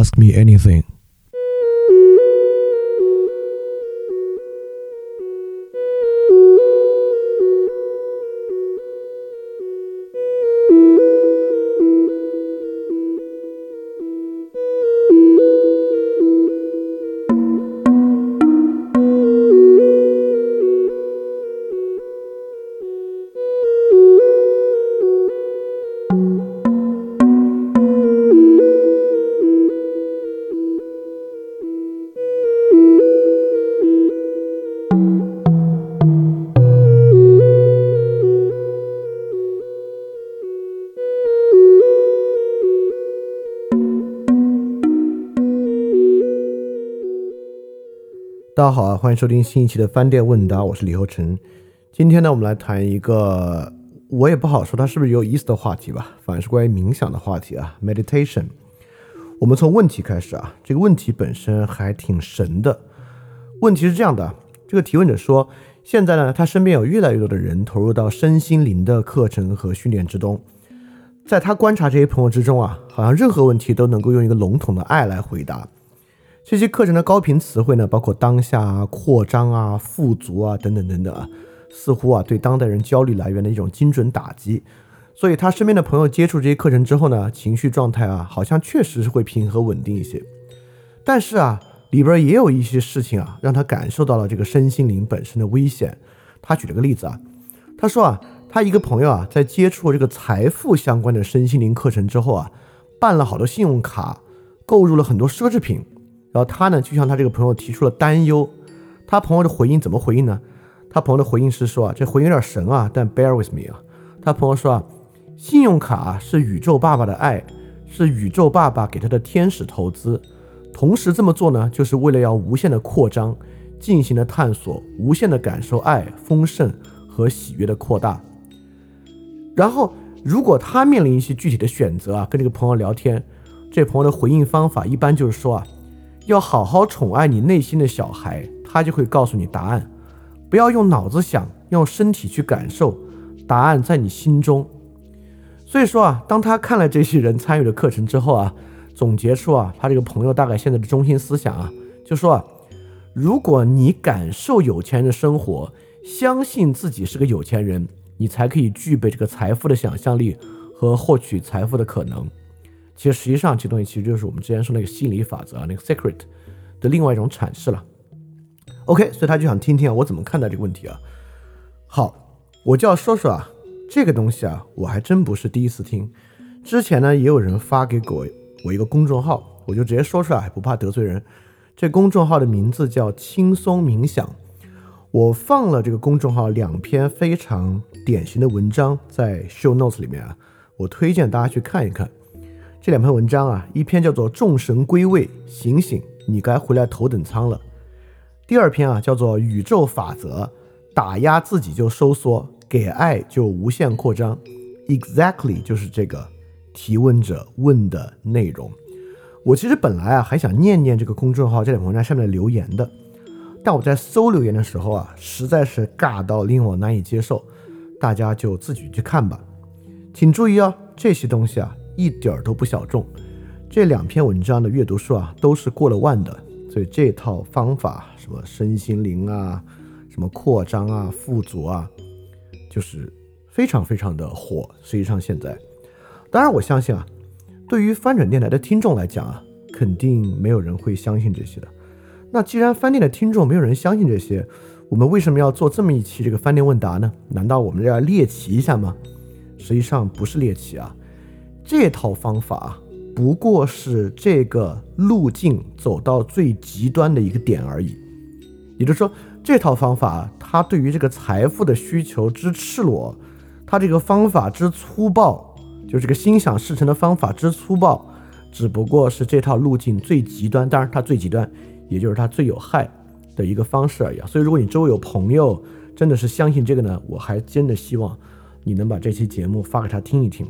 Ask me anything. 大家好啊，欢迎收听新一期的饭店问答，我是李厚成。今天呢，我们来谈一个我也不好说它是不是有意思的话题吧，反正是关于冥想的话题啊，meditation。我们从问题开始啊，这个问题本身还挺神的。问题是这样的，这个提问者说，现在呢，他身边有越来越多的人投入到身心灵的课程和训练之中，在他观察这些朋友之中啊，好像任何问题都能够用一个笼统的爱来回答。这些课程的高频词汇呢，包括当下啊、扩张啊、富足啊等等等等啊，似乎啊对当代人焦虑来源的一种精准打击。所以他身边的朋友接触这些课程之后呢，情绪状态啊好像确实是会平和稳定一些。但是啊，里边也有一些事情啊，让他感受到了这个身心灵本身的危险。他举了个例子啊，他说啊，他一个朋友啊，在接触这个财富相关的身心灵课程之后啊，办了好多信用卡，购入了很多奢侈品。然后他呢，就向他这个朋友提出了担忧。他朋友的回应怎么回应呢？他朋友的回应是说啊，这回应有点神啊，但 bear with me 啊。他朋友说啊，信用卡是宇宙爸爸的爱，是宇宙爸爸给他的天使投资。同时这么做呢，就是为了要无限的扩张，进行的探索，无限的感受爱、丰盛和喜悦的扩大。然后，如果他面临一些具体的选择啊，跟这个朋友聊天，这朋友的回应方法一般就是说啊。要好好宠爱你内心的小孩，他就会告诉你答案。不要用脑子想，用身体去感受，答案在你心中。所以说啊，当他看了这些人参与的课程之后啊，总结出啊，他这个朋友大概现在的中心思想啊，就说啊，如果你感受有钱人的生活，相信自己是个有钱人，你才可以具备这个财富的想象力和获取财富的可能。其实实际上，这东西其实就是我们之前说那个吸引力法则啊，那个 secret 的另外一种阐释了。OK，所以他就想听听，我怎么看待这个问题啊？好，我就要说说啊，这个东西啊，我还真不是第一次听。之前呢，也有人发给我我一个公众号，我就直接说出来，不怕得罪人。这公众号的名字叫轻松冥想。我放了这个公众号两篇非常典型的文章在 show notes 里面啊，我推荐大家去看一看。这两篇文章啊，一篇叫做“众神归位，醒醒，你该回来头等舱了”。第二篇啊，叫做“宇宙法则，打压自己就收缩，给爱就无限扩张”。Exactly 就是这个提问者问的内容。我其实本来啊，还想念念这个公众号这两篇文章下面的留言的，但我在搜留言的时候啊，实在是尬到令我难以接受。大家就自己去看吧。请注意哦，这些东西啊。一点儿都不小众，这两篇文章的阅读数啊都是过了万的，所以这套方法，什么身心灵啊，什么扩张啊、富足啊，就是非常非常的火。实际上现在，当然我相信啊，对于翻转电台的听众来讲啊，肯定没有人会相信这些的。那既然翻店的听众没有人相信这些，我们为什么要做这么一期这个翻店问答呢？难道我们要猎奇一下吗？实际上不是猎奇啊。这套方法不过是这个路径走到最极端的一个点而已，也就是说，这套方法它对于这个财富的需求之赤裸，它这个方法之粗暴，就这个心想事成的方法之粗暴，只不过是这套路径最极端，当然它最极端，也就是它最有害的一个方式而已。所以，如果你周围有朋友真的是相信这个呢，我还真的希望你能把这期节目发给他听一听。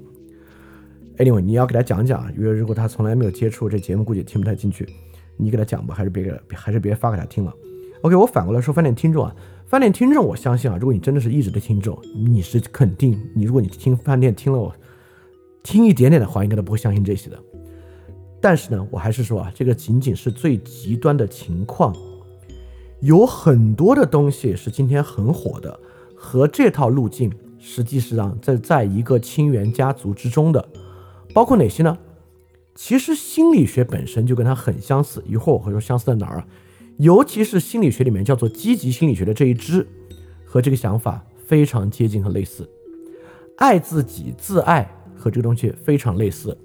Anyway，你要给他讲讲，因为如果他从来没有接触这节目，估计听不太进去。你给他讲吧，还是别给，还是别发给他听了。OK，我反过来说，饭店听众啊，饭店听众，我相信啊，如果你真的是一直的听众，你是肯定，你如果你听饭店听了我听一点点的话，应该都不会相信这些的。但是呢，我还是说啊，这个仅仅是最极端的情况，有很多的东西是今天很火的，和这套路径实际上在在一个亲缘家族之中的，包括哪些呢？其实心理学本身就跟它很相似，一会儿我会说相似在哪儿啊？尤其是心理学里面叫做积极心理学的这一支，和这个想法非常接近和类似。爱自己、自爱和这个东西非常类似。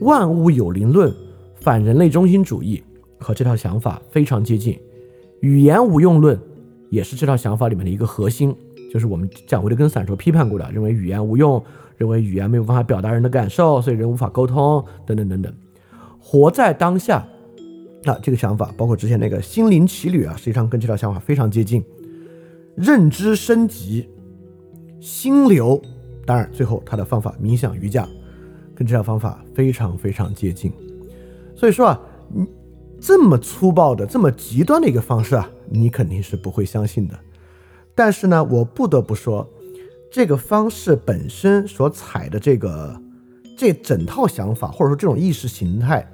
万物有灵论、反人类中心主义和这套想法非常接近。语言无用论也是这套想法里面的一个核心，就是我们讲过的跟散说批判过的，认为语言无用。认为语言没有办法表达人的感受，所以人无法沟通，等等等等。活在当下，啊，这个想法包括之前那个心灵奇旅啊，实际上跟这套想法非常接近。认知升级，心流，当然最后他的方法冥想瑜伽，跟这套方法非常非常接近。所以说啊，你这么粗暴的、这么极端的一个方式啊，你肯定是不会相信的。但是呢，我不得不说。这个方式本身所采的这个这整套想法，或者说这种意识形态，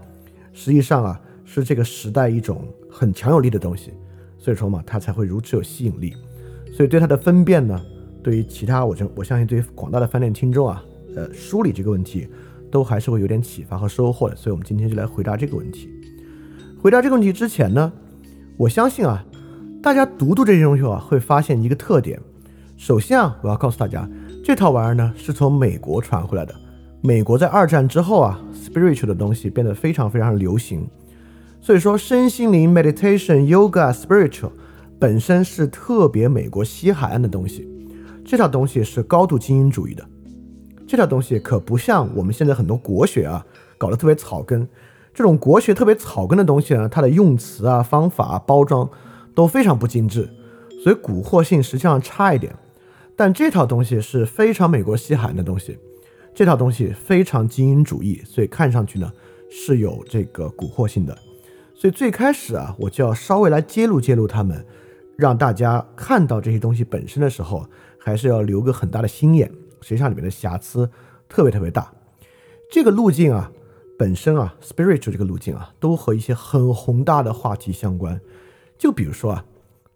实际上啊是这个时代一种很强有力的东西，所以说嘛，它才会如此有吸引力。所以对它的分辨呢，对于其他我相我相信对于广大的饭店听众啊，呃，梳理这个问题，都还是会有点启发和收获的。所以我们今天就来回答这个问题。回答这个问题之前呢，我相信啊，大家读读这些东西啊，会发现一个特点。首先啊，我要告诉大家，这套玩意儿呢是从美国传回来的。美国在二战之后啊，spiritual 的东西变得非常非常流行。所以说，身心灵 meditation yoga spiritual 本身是特别美国西海岸的东西。这套东西是高度精英主义的。这套东西可不像我们现在很多国学啊，搞得特别草根。这种国学特别草根的东西呢，它的用词啊、方法啊、包装都非常不精致，所以蛊惑性实际上差一点。但这套东西是非常美国西海岸的东西，这套东西非常精英主义，所以看上去呢是有这个蛊惑性的。所以最开始啊，我就要稍微来揭露揭露他们，让大家看到这些东西本身的时候，还是要留个很大的心眼。实际上里面的瑕疵特别特别大。这个路径啊，本身啊，spiritual 这个路径啊，都和一些很宏大的话题相关。就比如说啊。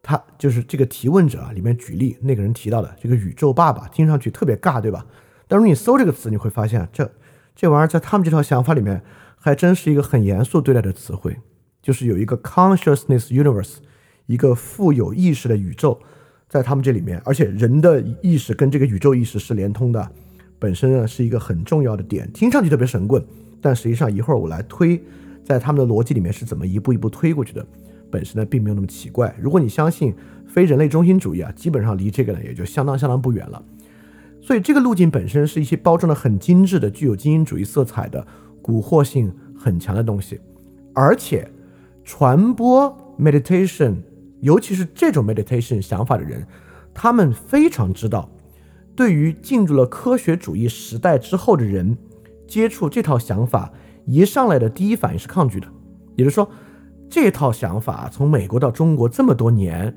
他就是这个提问者啊，里面举例那个人提到的这个宇宙爸爸，听上去特别尬，对吧？但是你搜这个词，你会发现这这玩意儿在他们这套想法里面，还真是一个很严肃对待的词汇，就是有一个 consciousness universe，一个富有意识的宇宙，在他们这里面，而且人的意识跟这个宇宙意识是连通的，本身呢是一个很重要的点，听上去特别神棍，但实际上一会儿我来推，在他们的逻辑里面是怎么一步一步推过去的。本身呢并没有那么奇怪。如果你相信非人类中心主义啊，基本上离这个呢也就相当相当不远了。所以这个路径本身是一些包装的很精致的、具有精英主义色彩的、蛊惑性很强的东西。而且传播 meditation，尤其是这种 meditation 想法的人，他们非常知道，对于进入了科学主义时代之后的人，接触这套想法一上来的第一反应是抗拒的，也就是说。这套想法从美国到中国这么多年，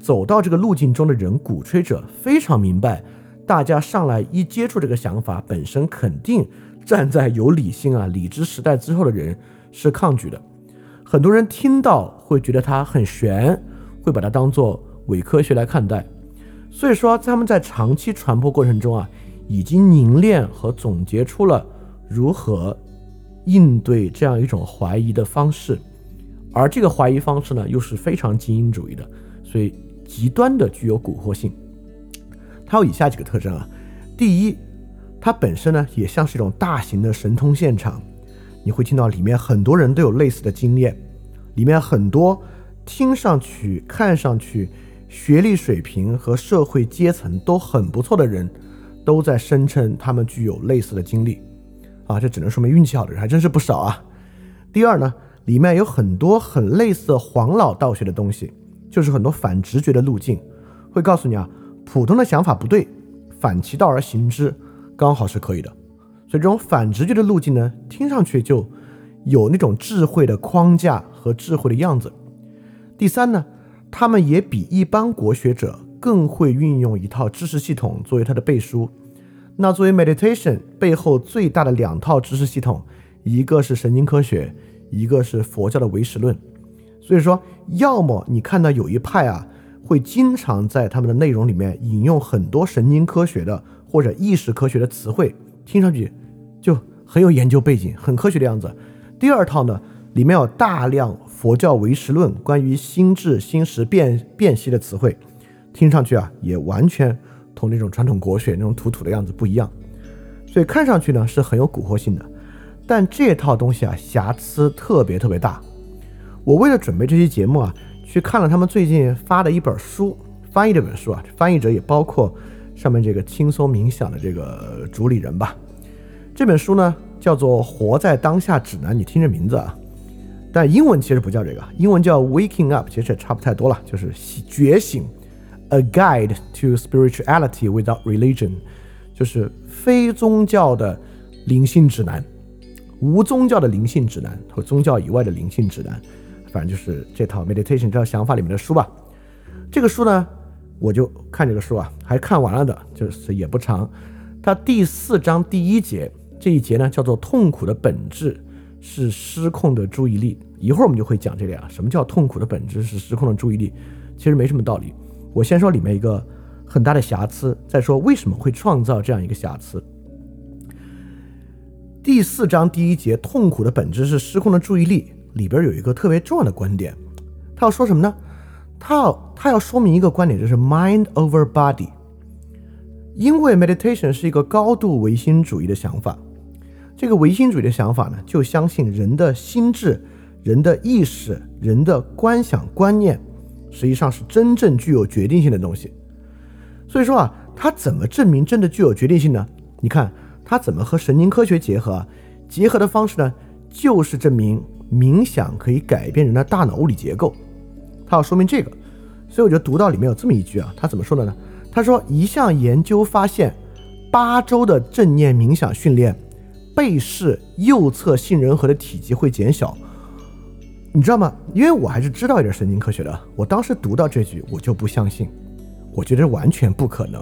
走到这个路径中的人，鼓吹者非常明白，大家上来一接触这个想法本身，肯定站在有理性啊、理智时代之后的人是抗拒的。很多人听到会觉得它很玄，会把它当做伪科学来看待。所以说，他们在长期传播过程中啊，已经凝练和总结出了如何应对这样一种怀疑的方式。而这个怀疑方式呢，又是非常精英主义的，所以极端的具有蛊惑性。它有以下几个特征啊：第一，它本身呢也像是一种大型的神通现场，你会听到里面很多人都有类似的经验，里面很多听上去、看上去学历水平和社会阶层都很不错的人，都在声称他们具有类似的经历。啊，这只能说明运气好的人还真是不少啊。第二呢？里面有很多很类似黄老道学的东西，就是很多反直觉的路径，会告诉你啊，普通的想法不对，反其道而行之，刚好是可以的。所以这种反直觉的路径呢，听上去就有那种智慧的框架和智慧的样子。第三呢，他们也比一般国学者更会运用一套知识系统作为他的背书。那作为 meditation 背后最大的两套知识系统。一个是神经科学，一个是佛教的唯识论。所以说，要么你看到有一派啊，会经常在他们的内容里面引用很多神经科学的或者意识科学的词汇，听上去就很有研究背景，很科学的样子。第二套呢，里面有大量佛教唯识论关于心智、心识辨辨析的词汇，听上去啊，也完全同那种传统国学那种土土的样子不一样。所以看上去呢是很有蛊惑性的，但这套东西啊瑕疵特别特别大。我为了准备这期节目啊，去看了他们最近发的一本书，翻译这本书啊，翻译者也包括上面这个轻松冥想的这个主理人吧。这本书呢叫做《活在当下指南》，你听这名字啊，但英文其实不叫这个，英文叫《Waking Up》，其实也差不太多了，就是觉醒，A Guide to Spirituality Without Religion。就是非宗教的灵性指南，无宗教的灵性指南和宗教以外的灵性指南，反正就是这套 meditation 这套想法里面的书吧。这个书呢，我就看这个书啊，还看完了的，就是也不长。它第四章第一节这一节呢，叫做“痛苦的本质是失控的注意力”。一会儿我们就会讲这点啊，什么叫痛苦的本质是失控的注意力？其实没什么道理。我先说里面一个。很大的瑕疵。再说为什么会创造这样一个瑕疵？第四章第一节，痛苦的本质是失控的注意力。里边有一个特别重要的观点，他要说什么呢？他要他要说明一个观点，就是 mind over body。因为 meditation 是一个高度唯心主义的想法，这个唯心主义的想法呢，就相信人的心智、人的意识、人的观想观念，实际上是真正具有决定性的东西。所以说啊，他怎么证明真的具有决定性呢？你看他怎么和神经科学结合？结合的方式呢，就是证明冥想可以改变人的大脑物理结构。他要说明这个，所以我就读到里面有这么一句啊，他怎么说的呢？他说一项研究发现，八周的正念冥想训练，背视右侧杏仁核的体积会减小。你知道吗？因为我还是知道一点神经科学的，我当时读到这句，我就不相信。我觉得完全不可能，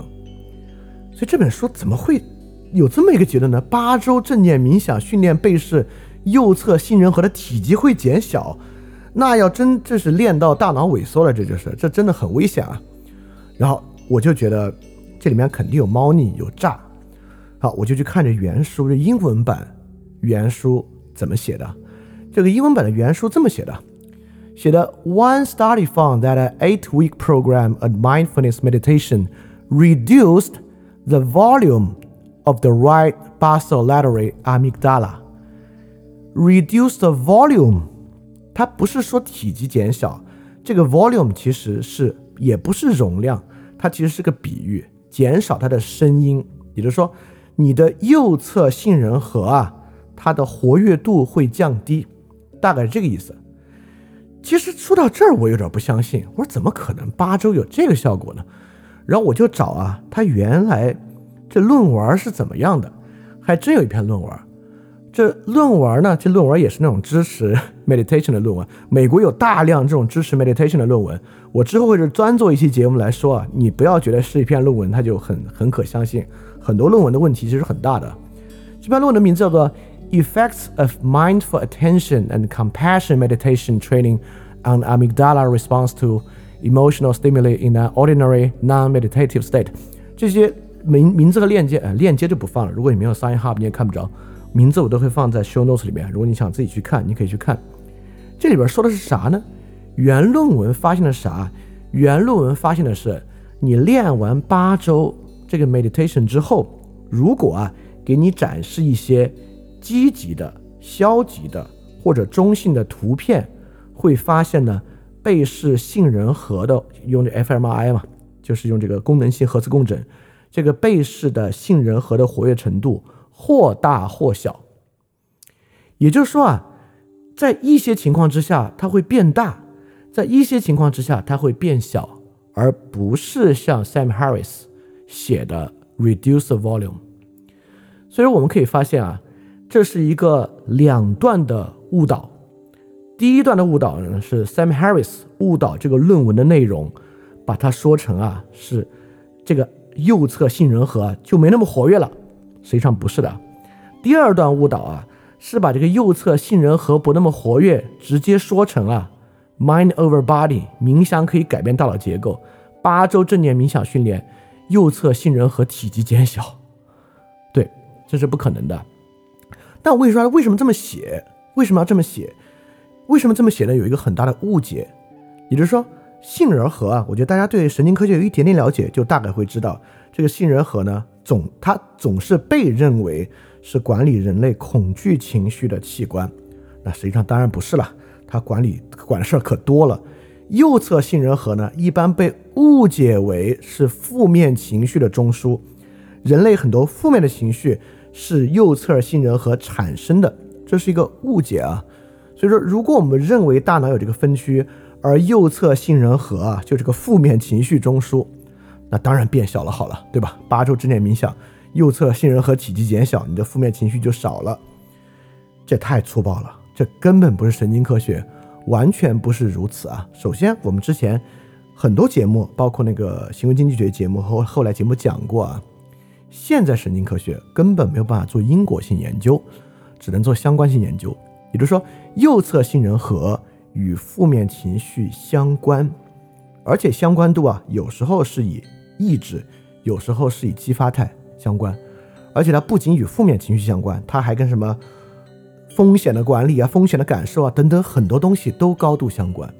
所以这本书怎么会有这么一个结论呢？八周正念冥想训练背式右侧杏仁核的体积会减小，那要真这是练到大脑萎缩了，这就是这真的很危险啊！然后我就觉得这里面肯定有猫腻有诈，好，我就去看这原书这英文版，原书怎么写的？这个英文版的原书这么写的。写的 One study found that an eight-week program of mindfulness meditation reduced the volume of the right basolateral amygdala. Reduce the volume，它不是说体积减小，这个 volume 其实是也不是容量，它其实是个比喻，减少它的声音，也就是说，你的右侧杏仁核啊，它的活跃度会降低，大概是这个意思。其实说到这儿，我有点不相信。我说怎么可能八周有这个效果呢？然后我就找啊，它原来这论文是怎么样的？还真有一篇论文。这论文呢，这论文也是那种支持 meditation 的论文。美国有大量这种支持 meditation 的论文。我之后会是专做一期节目来说啊，你不要觉得是一篇论文，它就很很可相信。很多论文的问题其实很大的。这篇论文的名字叫做。Effects of mindful attention and compassion meditation training on amygdala response to emotional stimuli in an ordinary non-meditative state。这些名名字和链接，呃，链接就不放了。如果你没有 sign up，你也看不着。名字我都会放在 show notes 里面。如果你想自己去看，你可以去看。这里边说的是啥呢？原论文发现了啥？原论文发现的是，你练完八周这个 meditation 之后，如果啊，给你展示一些。积极的、消极的或者中性的图片，会发现呢，背式杏仁核的用这 fMRI 嘛，就是用这个功能性核磁共振，这个背试的杏仁核的活跃程度或大或小。也就是说啊，在一些情况之下它会变大，在一些情况之下它会变小，而不是像 Sam Harris 写的 reduce the volume。所以我们可以发现啊。这是一个两段的误导。第一段的误导呢，是 Sam Harris 误导这个论文的内容，把它说成啊是这个右侧杏仁核就没那么活跃了，实际上不是的。第二段误导啊，是把这个右侧杏仁核不那么活跃，直接说成啊，mind over body，冥想可以改变大脑结构。八周正念冥想训练，右侧杏仁核体积减小，对，这是不可能的。但我跟你说，为什么这么写？为什么要这么写？为什么这么写呢？有一个很大的误解，也就是说，杏仁核啊，我觉得大家对神经科学有一点点了解，就大概会知道，这个杏仁核呢，总它总是被认为。是管理人类恐惧情绪的器官，那实际上当然不是了，它管理管事儿可多了。右侧杏仁核呢，一般被误解为是负面情绪的中枢，人类很多负面的情绪是右侧杏仁核产生的，这是一个误解啊。所以说，如果我们认为大脑有这个分区，而右侧杏仁核啊就是个负面情绪中枢，那当然变小了好了，对吧？八周之内冥想。右侧杏仁核体积减小，你的负面情绪就少了，这太粗暴了，这根本不是神经科学，完全不是如此啊！首先，我们之前很多节目，包括那个行为经济学节目和后来节目讲过啊，现在神经科学根本没有办法做因果性研究，只能做相关性研究。也就是说，右侧杏仁核与负面情绪相关，而且相关度啊，有时候是以抑制，有时候是以激发态。相关，而且它不仅与负面情绪相关，它还跟什么风险的管理啊、风险的感受啊等等很多东西都高度相关。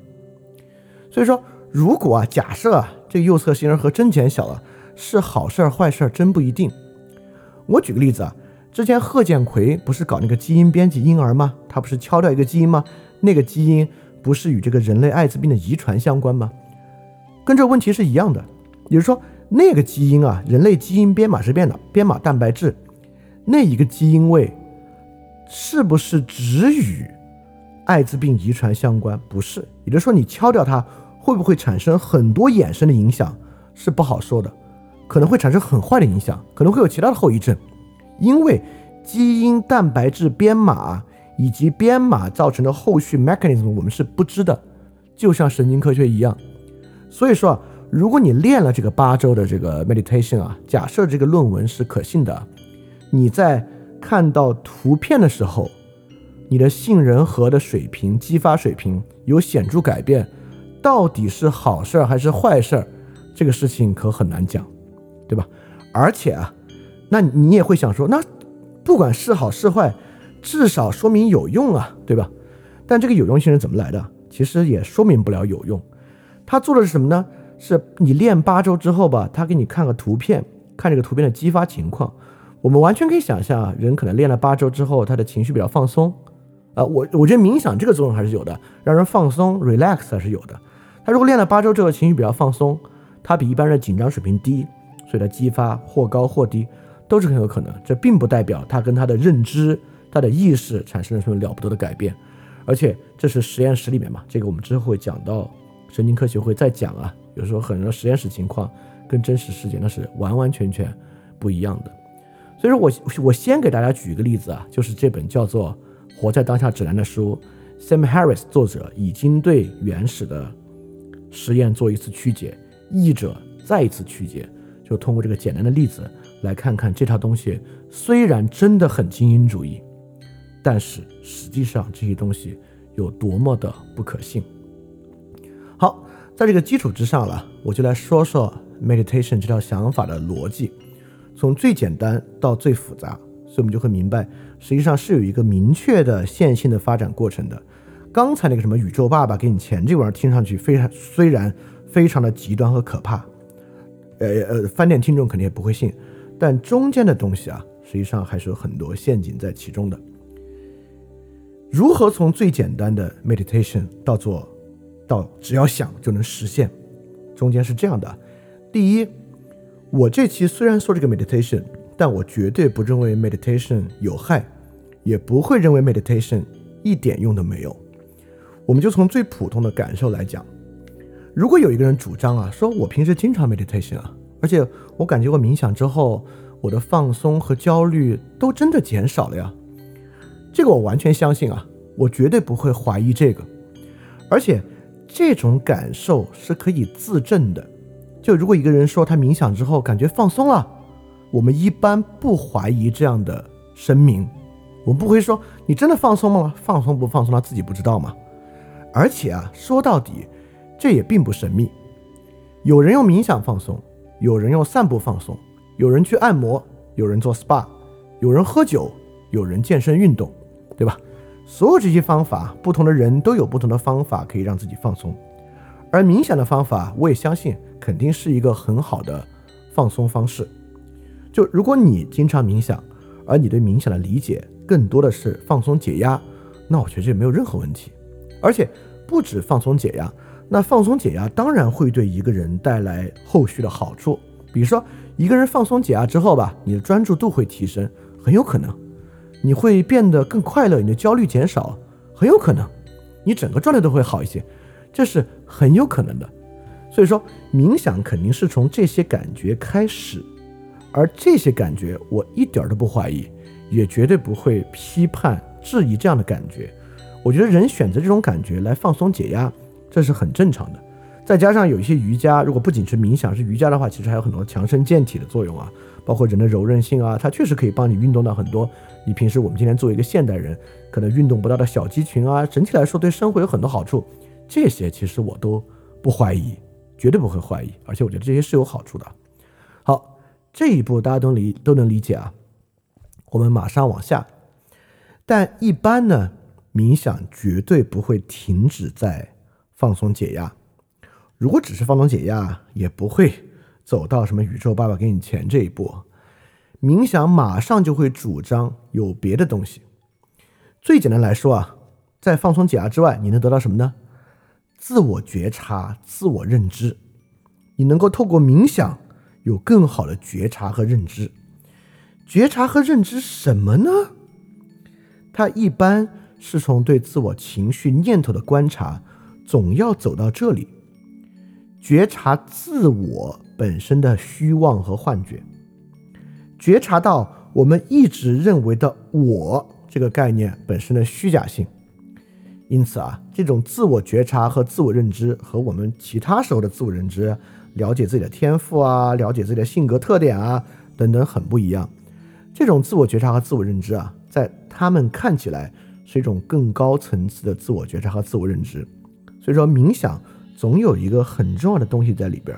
所以说，如果啊，假设啊，这个右侧杏仁核真减小了，是好事儿坏事儿真不一定。我举个例子啊，之前贺建奎不是搞那个基因编辑婴儿吗？他不是敲掉一个基因吗？那个基因不是与这个人类艾滋病的遗传相关吗？跟这个问题是一样的，也就是说。那个基因啊，人类基因编码是变的，编码蛋白质，那一个基因位，是不是只与艾滋病遗传相关？不是，也就是说，你敲掉它，会不会产生很多衍生的影响？是不好说的，可能会产生很坏的影响，可能会有其他的后遗症，因为基因蛋白质编码以及编码造成的后续 mechanism 我们是不知的，就像神经科学一样，所以说啊。如果你练了这个八周的这个 meditation 啊，假设这个论文是可信的，你在看到图片的时候，你的杏仁核的水平、激发水平有显著改变，到底是好事儿还是坏事儿？这个事情可很难讲，对吧？而且啊，那你也会想说，那不管是好是坏，至少说明有用啊，对吧？但这个有用性是怎么来的？其实也说明不了有用。他做的是什么呢？是你练八周之后吧，他给你看个图片，看这个图片的激发情况，我们完全可以想象啊，人可能练了八周之后，他的情绪比较放松，啊，我我觉得冥想这个作用还是有的，让人放松，relax 还是有的。他如果练了八周之后情绪比较放松，他比一般人紧张水平低，所以他激发或高或低都是很有可能。这并不代表他跟他的认知、他的意识产生了什么了不得的改变，而且这是实验室里面嘛，这个我们之后会讲到，神经科学会再讲啊。有时候很多实验室情况跟真实世界那是完完全全不一样的，所以说我我先给大家举一个例子啊，就是这本叫做《活在当下指南》的书，Sam Harris 作者已经对原始的实验做一次曲解，译者再一次曲解，就通过这个简单的例子来看看这套东西虽然真的很精英主义，但是实际上这些东西有多么的不可信。好。在这个基础之上了，我就来说说 meditation 这条想法的逻辑，从最简单到最复杂，所以我们就会明白，实际上是有一个明确的线性的发展过程的。刚才那个什么宇宙爸爸给你钱这玩意儿，听上去非常虽然非常的极端和可怕，呃呃，饭店听众肯定也不会信，但中间的东西啊，实际上还是有很多陷阱在其中的。如何从最简单的 meditation 到做？到只要想就能实现，中间是这样的：第一，我这期虽然说这个 meditation，但我绝对不认为 meditation 有害，也不会认为 meditation 一点用都没有。我们就从最普通的感受来讲，如果有一个人主张啊，说我平时经常 meditation 啊，而且我感觉我冥想之后，我的放松和焦虑都真的减少了呀，这个我完全相信啊，我绝对不会怀疑这个，而且。这种感受是可以自证的。就如果一个人说他冥想之后感觉放松了，我们一般不怀疑这样的声明，我们不会说你真的放松吗？放松不放松他自己不知道吗？而且啊，说到底，这也并不神秘。有人用冥想放松，有人用散步放松，有人去按摩，有人做 SPA，有人喝酒，有人健身运动，对吧？所有这些方法，不同的人都有不同的方法可以让自己放松。而冥想的方法，我也相信肯定是一个很好的放松方式。就如果你经常冥想，而你对冥想的理解更多的是放松解压，那我觉得这没有任何问题。而且不止放松解压，那放松解压当然会对一个人带来后续的好处。比如说，一个人放松解压之后吧，你的专注度会提升，很有可能你会变得更快乐，你的焦虑减少，很有可能你整个状态都会好一些，这是很有可能的。所以说，冥想肯定是从这些感觉开始，而这些感觉我一点都不怀疑，也绝对不会批判质疑这样的感觉。我觉得人选择这种感觉来放松解压，这是很正常的。再加上有一些瑜伽，如果不仅是冥想，是瑜伽的话，其实还有很多强身健体的作用啊，包括人的柔韧性啊，它确实可以帮你运动到很多你平时我们今天作为一个现代人可能运动不到的小肌群啊，整体来说对生活有很多好处。这些其实我都不怀疑，绝对不会怀疑，而且我觉得这些是有好处的。好，这一步大家都理都能理解啊。我们马上往下，但一般呢。冥想绝对不会停止在放松解压。如果只是放松解压，也不会走到什么宇宙爸爸给你钱这一步。冥想马上就会主张有别的东西。最简单来说啊，在放松解压之外，你能得到什么呢？自我觉察、自我认知。你能够透过冥想有更好的觉察和认知。觉察和认知什么呢？它一般。是从对自我情绪念头的观察，总要走到这里，觉察自我本身的虚妄和幻觉，觉察到我们一直认为的“我”这个概念本身的虚假性。因此啊，这种自我觉察和自我认知和我们其他时候的自我认知，了解自己的天赋啊，了解自己的性格特点啊等等很不一样。这种自我觉察和自我认知啊，在他们看起来。是一种更高层次的自我觉察和自我认知，所以说冥想总有一个很重要的东西在里边，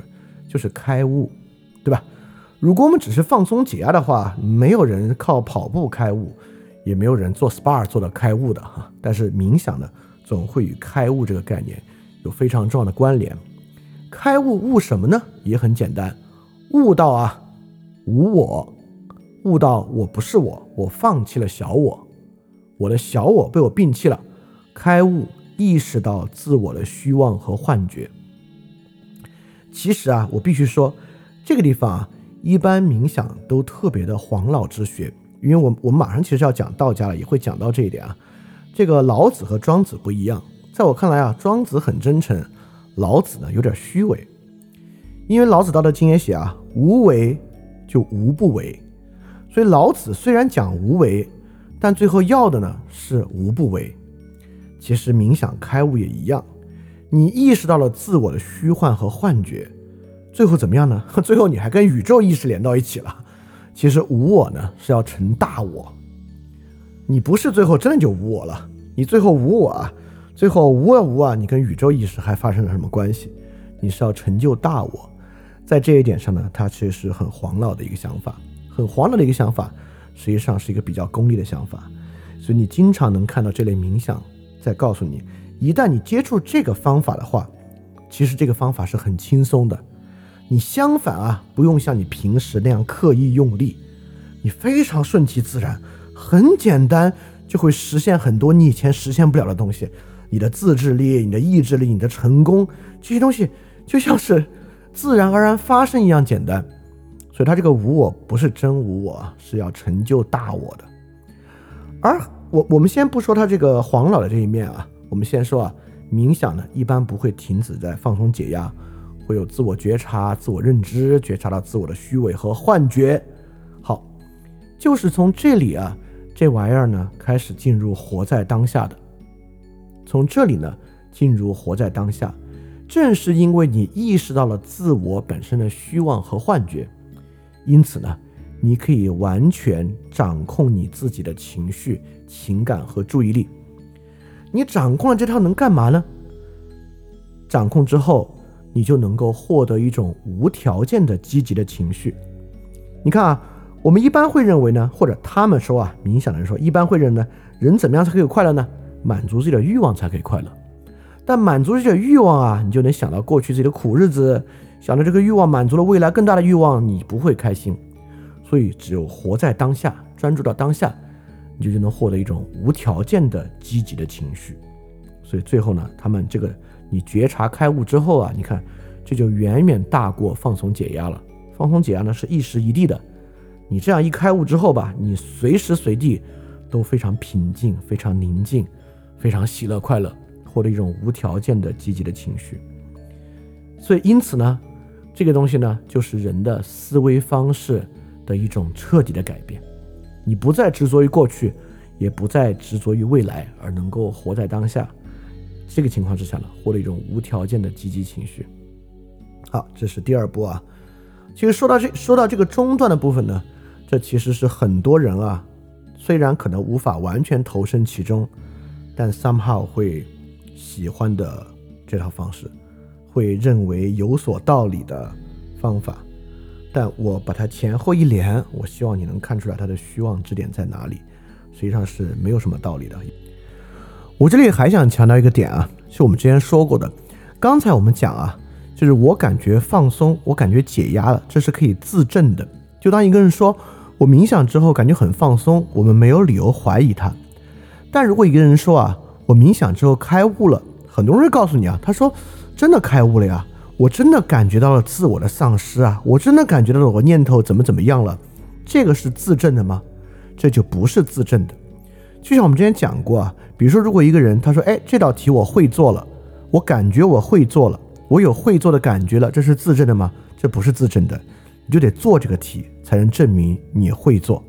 就是开悟，对吧？如果我们只是放松解压的话，没有人靠跑步开悟，也没有人做 SPA 做到开悟的哈。但是冥想呢，总会与开悟这个概念有非常重要的关联。开悟悟什么呢？也很简单，悟到啊无我，悟到我不是我，我放弃了小我。我的小我被我摒弃了，开悟意识到自我的虚妄和幻觉。其实啊，我必须说，这个地方啊，一般冥想都特别的黄老之学，因为我我们马上其实要讲道家了，也会讲到这一点啊。这个老子和庄子不一样，在我看来啊，庄子很真诚，老子呢有点虚伪。因为老子道德经也写啊，无为就无不为，所以老子虽然讲无为。但最后要的呢是无不为。其实冥想开悟也一样，你意识到了自我的虚幻和幻觉，最后怎么样呢？最后你还跟宇宙意识连到一起了。其实无我呢是要成大我，你不是最后真的就无我了，你最后无我啊，最后无啊无啊，你跟宇宙意识还发生了什么关系？你是要成就大我，在这一点上呢，它其实是很黄老的一个想法，很黄老的一个想法。实际上是一个比较功利的想法，所以你经常能看到这类冥想在告诉你，一旦你接触这个方法的话，其实这个方法是很轻松的。你相反啊，不用像你平时那样刻意用力，你非常顺其自然，很简单就会实现很多你以前实现不了的东西。你的自制力、你的意志力、你的成功，这些东西就像是自然而然发生一样简单。所以，他这个无我不是真无我，是要成就大我的。而我，我们先不说他这个黄老的这一面啊，我们先说啊，冥想呢，一般不会停止在放松解压，会有自我觉察、自我认知，觉察到自我的虚伪和幻觉。好，就是从这里啊，这玩意儿呢，开始进入活在当下的。从这里呢，进入活在当下，正是因为你意识到了自我本身的虚妄和幻觉。因此呢，你可以完全掌控你自己的情绪、情感和注意力。你掌控了这套能干嘛呢？掌控之后，你就能够获得一种无条件的积极的情绪。你看啊，我们一般会认为呢，或者他们说啊，冥想的人说，一般会认为呢，人怎么样才可以快乐呢？满足自己的欲望才可以快乐。但满足自己的欲望啊，你就能想到过去自己的苦日子，想到这个欲望满足了未来更大的欲望，你不会开心。所以，只有活在当下，专注到当下，你就就能获得一种无条件的积极的情绪。所以最后呢，他们这个你觉察开悟之后啊，你看这就远远大过放松解压了。放松解压呢是一时一地的，你这样一开悟之后吧，你随时随地都非常平静、非常宁静、非常喜乐快乐，获得一种无条件的积极的情绪。所以因此呢，这个东西呢，就是人的思维方式。的一种彻底的改变，你不再执着于过去，也不再执着于未来，而能够活在当下。这个情况之下呢，获得一种无条件的积极情绪。好，这是第二步啊。其实说到这，说到这个中段的部分呢，这其实是很多人啊，虽然可能无法完全投身其中，但 somehow 会喜欢的这套方式，会认为有所道理的方法。但我把它前后一连，我希望你能看出来它的虚妄之点在哪里，实际上是没有什么道理的。我这里还想强调一个点啊，是我们之前说过的。刚才我们讲啊，就是我感觉放松，我感觉解压了，这是可以自证的。就当一个人说我冥想之后感觉很放松，我们没有理由怀疑他。但如果一个人说啊，我冥想之后开悟了，很多人会告诉你啊，他说真的开悟了呀。我真的感觉到了自我的丧失啊！我真的感觉到了我念头怎么怎么样了？这个是自证的吗？这就不是自证的。就像我们之前讲过啊，比如说，如果一个人他说：“哎，这道题我会做了，我感觉我会做了，我有会做的感觉了。”这是自证的吗？这不是自证的，你就得做这个题才能证明你会做。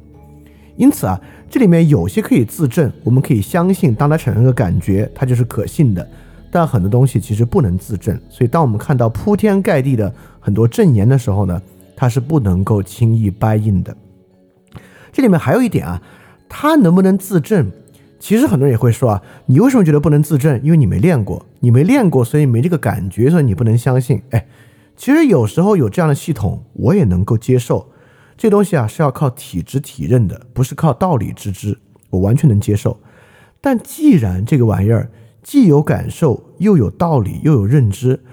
因此啊，这里面有些可以自证，我们可以相信，当它产生个感觉，它就是可信的。但很多东西其实不能自证，所以当我们看到铺天盖地的很多证言的时候呢，它是不能够轻易掰硬的。这里面还有一点啊，它能不能自证？其实很多人也会说啊，你为什么觉得不能自证？因为你没练过，你没练过，所以没这个感觉，所以你不能相信。哎，其实有时候有这样的系统，我也能够接受。这东西啊是要靠体质体认的，不是靠道理知之，我完全能接受。但既然这个玩意儿，既有感受，又有道理，又有认知，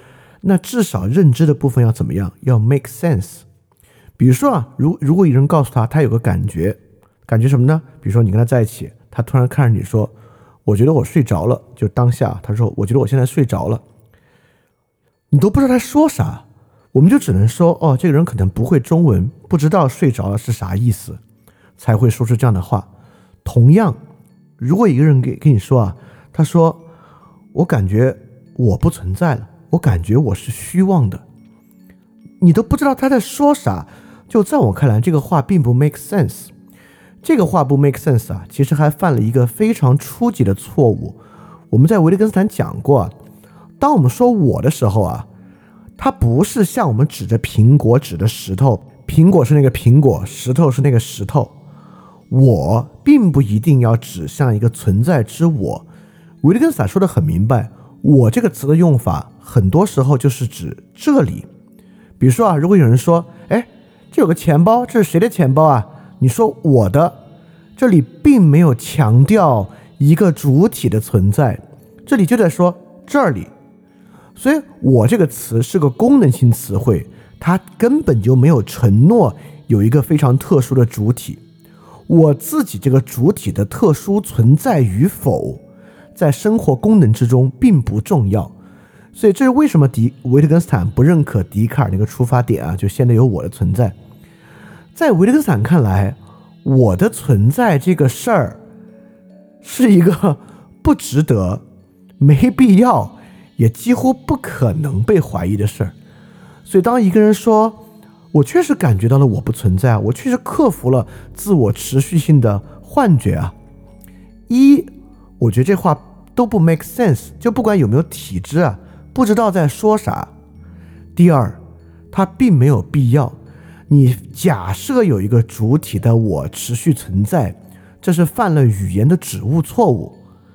那至少认知的部分要怎么样？要 make sense。比如说啊，如如果有人告诉他，他有个感觉，感觉什么呢？比如说你跟他在一起，他突然看着你说：“我觉得我睡着了。”就当下他说：“我觉得我现在睡着了。”你都不知道他说啥，我们就只能说：“哦，这个人可能不会中文，不知道睡着了是啥意思，才会说出这样的话。”同样，如果一个人给跟你说啊，他说。我感觉我不存在了，我感觉我是虚妄的，你都不知道他在说啥。就在我看来，这个话并不 make sense。这个话不 make sense 啊，其实还犯了一个非常初级的错误。我们在维特根斯坦讲过，当我们说我的时候啊，它不是像我们指着苹果指的石头，苹果是那个苹果，石头是那个石头。我并不一定要指向一个存在之我。维特根斯坦说的很明白，我这个词的用法很多时候就是指这里。比如说啊，如果有人说，哎，这有个钱包，这是谁的钱包啊？你说我的，这里并没有强调一个主体的存在，这里就在说这里。所以我这个词是个功能性词汇，它根本就没有承诺有一个非常特殊的主体。我自己这个主体的特殊存在与否。在生活功能之中并不重要，所以这是为什么迪维特根斯坦不认可笛卡尔那个出发点啊？就现在有我的存在，在维特根斯坦看来，我的存在这个事儿是一个 不值得、没必要，也几乎不可能被怀疑的事儿。所以，当一个人说我确实感觉到了我不存在，我确实克服了自我持续性的幻觉啊，一。我觉得这话都不 make sense，就不管有没有体质啊，不知道在说啥。第二，它并没有必要。你假设有一个主体的我持续存在，这是犯了语言的指物错误，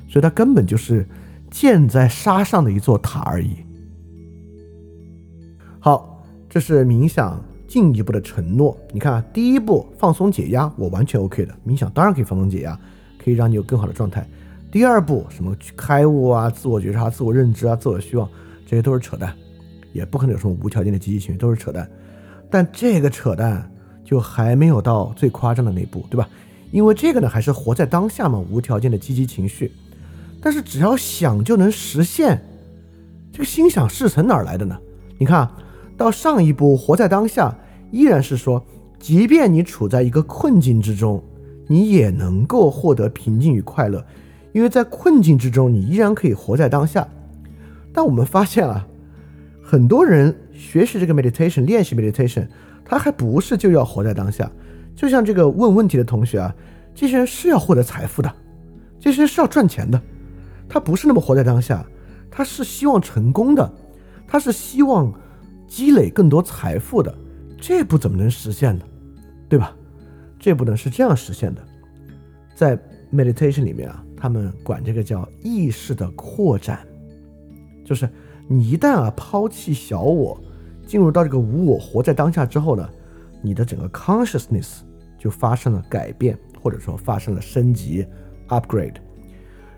所以它根本就是建在沙上的一座塔而已。好，这是冥想进一步的承诺。你看啊，第一步放松解压，我完全 OK 的。冥想当然可以放松解压，可以让你有更好的状态。第二步什么开悟啊、自我觉察、自我认知啊、自我希望，这些都是扯淡，也不可能有什么无条件的积极情绪，都是扯淡。但这个扯淡就还没有到最夸张的那步，对吧？因为这个呢，还是活在当下嘛，无条件的积极情绪。但是只要想就能实现，这个心想事成哪儿来的呢？你看，到上一步活在当下，依然是说，即便你处在一个困境之中，你也能够获得平静与快乐，因为在困境之中，你依然可以活在当下。但我们发现啊，很多人。学习这个 meditation，练习 meditation，他还不是就要活在当下。就像这个问问题的同学啊，这些人是要获得财富的，这些人是要赚钱的，他不是那么活在当下，他是希望成功的，他是希望积累更多财富的，这不怎么能实现的，对吧？这不能是这样实现的。在 meditation 里面啊，他们管这个叫意识的扩展，就是你一旦啊抛弃小我。进入到这个无我，活在当下之后呢，你的整个 consciousness 就发生了改变，或者说发生了升级，upgrade。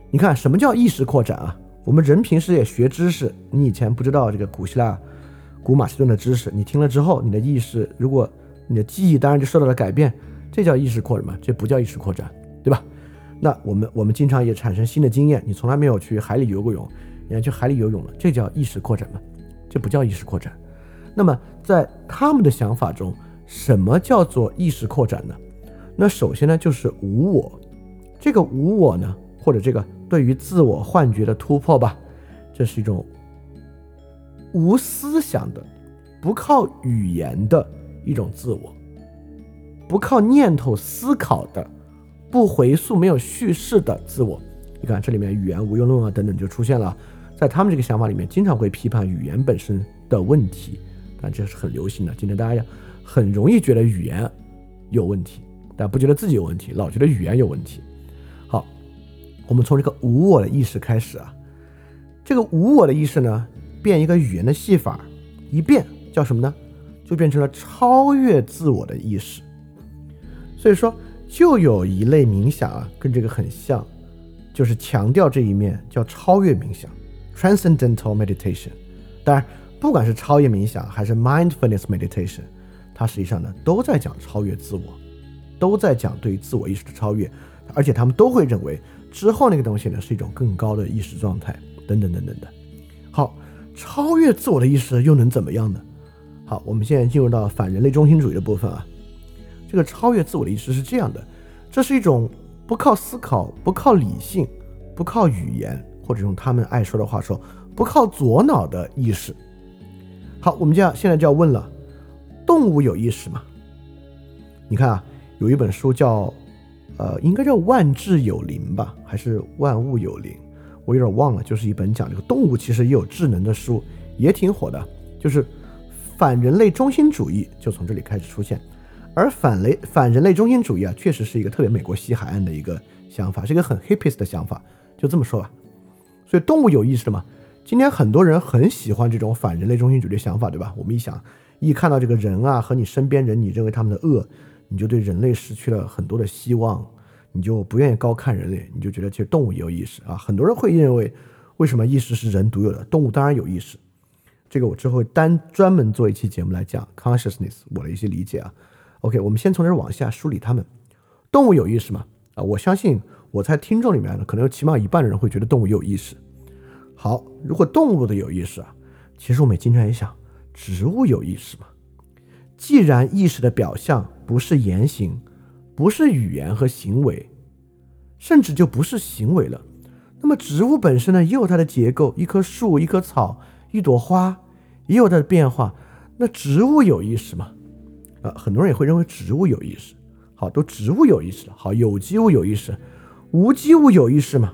你看什么叫意识扩展啊？我们人平时也学知识，你以前不知道这个古希腊、古马其顿的知识，你听了之后，你的意识，如果你的记忆当然就受到了改变，这叫意识扩什么？这不叫意识扩展，对吧？那我们我们经常也产生新的经验，你从来没有去海里游过泳，你要去海里游泳了，这叫意识扩展吗？这不叫意识扩展。那么，在他们的想法中，什么叫做意识扩展呢？那首先呢，就是无我。这个无我呢，或者这个对于自我幻觉的突破吧，这是一种无思想的、不靠语言的一种自我，不靠念头思考的、不回溯、没有叙事的自我。你看，这里面语言无用论啊等等就出现了。在他们这个想法里面，经常会批判语言本身的问题。啊，这是很流行的。今天大家很容易觉得语言有问题，但不觉得自己有问题，老觉得语言有问题。好，我们从这个无我的意识开始啊，这个无我的意识呢，变一个语言的戏法，一变叫什么呢？就变成了超越自我的意识。所以说，就有一类冥想啊，跟这个很像，就是强调这一面，叫超越冥想 （Transcendental Meditation）。当然。不管是超越冥想还是 mindfulness meditation，它实际上呢都在讲超越自我，都在讲对于自我意识的超越，而且他们都会认为之后那个东西呢是一种更高的意识状态，等等等等的。好，超越自我的意识又能怎么样呢？好，我们现在进入到反人类中心主义的部分啊。这个超越自我的意识是这样的，这是一种不靠思考、不靠理性、不靠语言，或者用他们爱说的话说，不靠左脑的意识。好，我们就要现在就要问了，动物有意识吗？你看啊，有一本书叫，呃，应该叫万智有灵吧，还是万物有灵？我有点忘了，就是一本讲这个动物其实也有智能的书，也挺火的。就是反人类中心主义就从这里开始出现，而反雷反人类中心主义啊，确实是一个特别美国西海岸的一个想法，是一个很 hippies 的想法，就这么说吧。所以动物有意识的嘛？今天很多人很喜欢这种反人类中心主义的想法，对吧？我们一想，一看到这个人啊和你身边人，你认为他们的恶，你就对人类失去了很多的希望，你就不愿意高看人类，你就觉得其实动物也有意识啊。很多人会认为，为什么意识是人独有的？动物当然有意识。这个我之后单专门做一期节目来讲 consciousness 我的一些理解啊。OK，我们先从这儿往下梳理他们。动物有意识吗？啊，我相信我在听众里面呢，可能有起码一半的人会觉得动物有意识。好，如果动物的有意识啊，其实我们经常也想，植物有意识吗？既然意识的表象不是言行，不是语言和行为，甚至就不是行为了，那么植物本身呢，也有它的结构，一棵树、一棵草、一朵花，也有它的变化。那植物有意识吗？啊，很多人也会认为植物有意识。好，都植物有意识了。好，有机物有意识，无机物有意识吗？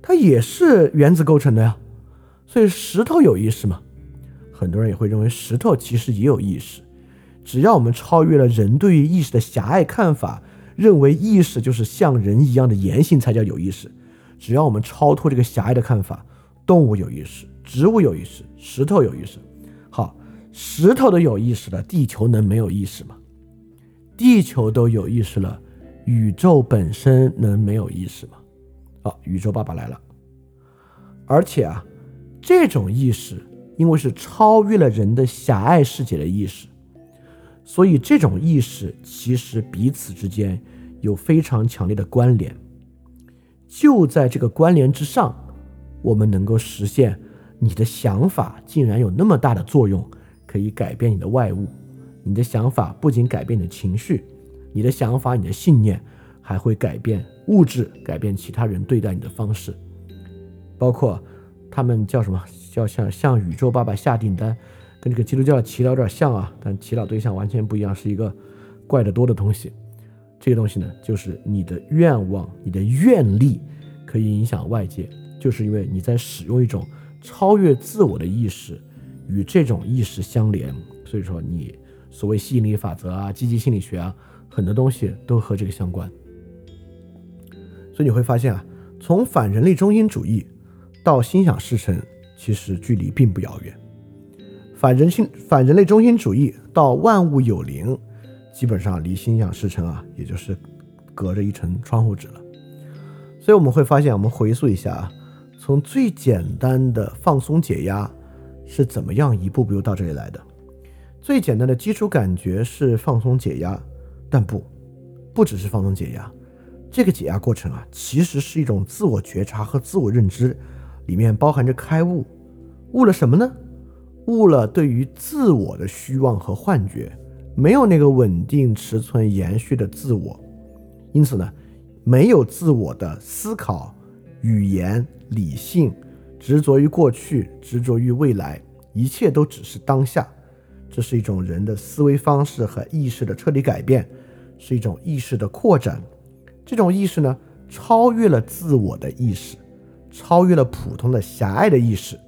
它也是原子构成的呀，所以石头有意识吗？很多人也会认为石头其实也有意识，只要我们超越了人对于意识的狭隘看法，认为意识就是像人一样的言行才叫有意识。只要我们超脱这个狭隘的看法，动物有意识，植物有意识，石头有意识。石头都有意识了，地球能没有意识吗？地球都有意识了，宇宙本身能没有意识吗？好，宇宙爸爸来了。而且啊，这种意识因为是超越了人的狭隘世界的意识，所以这种意识其实彼此之间有非常强烈的关联。就在这个关联之上，我们能够实现你的想法竟然有那么大的作用，可以改变你的外物。你的想法不仅改变你的情绪，你的想法、你的信念还会改变物质，改变其他人对待你的方式。包括他们叫什么？叫向向宇宙爸爸下订单，跟这个基督教祈祷有点像啊，但祈祷对象完全不一样，是一个怪得多的东西。这个东西呢，就是你的愿望、你的愿力可以影响外界，就是因为你在使用一种超越自我的意识与这种意识相连。所以说，你所谓吸引力法则啊、积极心理学啊，很多东西都和这个相关。所以你会发现啊，从反人类中心主义。到心想事成，其实距离并不遥远。反人性、反人类中心主义到万物有灵，基本上离心想事成啊，也就是隔着一层窗户纸了。所以我们会发现，我们回溯一下啊，从最简单的放松解压是怎么样一步步到这里来的。最简单的基础感觉是放松解压，但不，不只是放松解压，这个解压过程啊，其实是一种自我觉察和自我认知。里面包含着开悟，悟了什么呢？悟了对于自我的虚妄和幻觉，没有那个稳定、持存、延续的自我，因此呢，没有自我的思考、语言、理性，执着于过去，执着于未来，一切都只是当下。这是一种人的思维方式和意识的彻底改变，是一种意识的扩展。这种意识呢，超越了自我的意识。超越了普通的狭隘的意识，